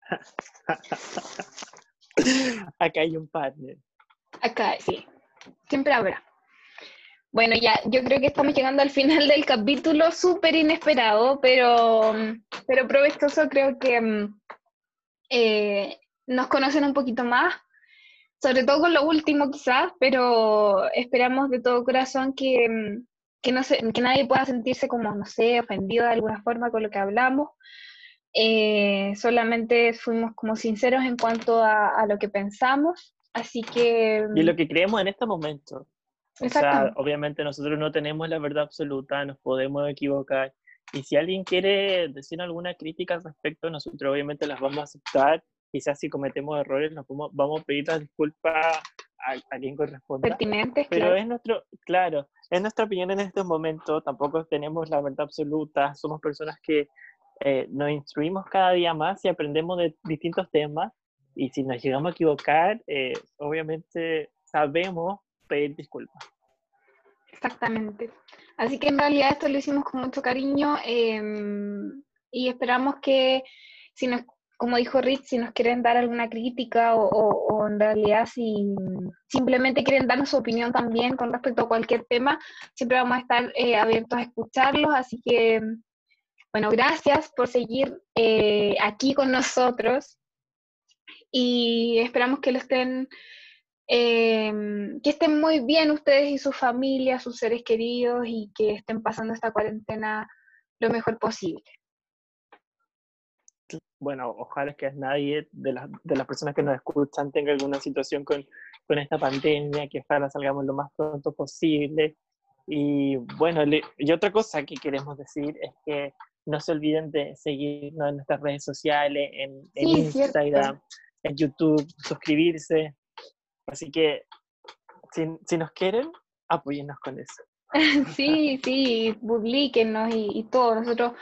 Acá hay un partner. Acá, sí, siempre habrá. Bueno, ya, yo creo que estamos llegando al final del capítulo, súper inesperado, pero, pero provechoso, creo que mm, eh, nos conocen un poquito más, sobre todo con lo último quizás, pero esperamos de todo corazón que, mm, que, no se- que nadie pueda sentirse como, no sé, ofendido de alguna forma con lo que hablamos, Eh, solamente fuimos como sinceros en cuanto a, lo que pensamos, así que... Y lo que creemos en este momento. O sea, obviamente nosotros no tenemos la verdad absoluta, nos podemos equivocar. Y si alguien quiere decir alguna crítica al respecto, nosotros obviamente las vamos a aceptar. Quizás si cometemos errores, nos vamos, vamos a pedir la disculpa a, quien corresponda. Pertinente, Pero claro. es nuestro, claro, es nuestra opinión en estos momentos, tampoco tenemos la verdad absoluta, somos personas que eh, nos instruimos cada día más y aprendemos de distintos temas y si nos llegamos a equivocar, eh, obviamente sabemos pedir disculpas. Exactamente. Así que en realidad esto lo hicimos con mucho cariño em, y esperamos que si nos como dijo Rich, si nos quieren dar alguna crítica o, en realidad si simplemente quieren darnos su opinión también con respecto a cualquier tema, siempre vamos a estar eh, abiertos a escucharlos. Así que, bueno, gracias por seguir eh, aquí con nosotros y esperamos que lo estén, em, que estén muy bien ustedes y su familia, sus seres queridos y que estén pasando esta cuarentena lo mejor posible bueno, ojalá que nadie de, de las personas que nos escuchan tenga alguna situación con, con esta pandemia, que ojalá salgamos lo más pronto posible. Y bueno, y otra cosa que queremos decir es que no se olviden de seguirnos en nuestras redes sociales, en, Instagram, en YouTube, suscribirse. Así que si, si nos quieren, apóyennos con eso. Sí, sí, publiquenos y, y todo. Nosotros,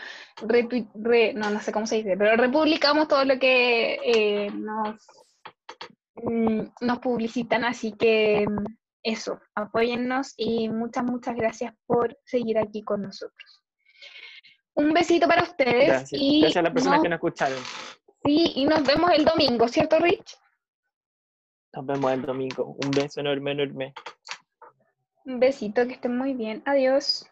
no, no sé cómo se dice, pero republicamos todo lo que eh, nos, mm, nos publicitan, así que mm, eso, apóyennos y muchas, muchas gracias por seguir aquí con nosotros. Un besito para ustedes. Gracias, y gracias a las personas que nos escucharon. Sí, y nos vemos el domingo, ¿cierto, Rich? Nos vemos el domingo. Un beso enorme, enorme. Un besito, que estén muy bien. Adiós.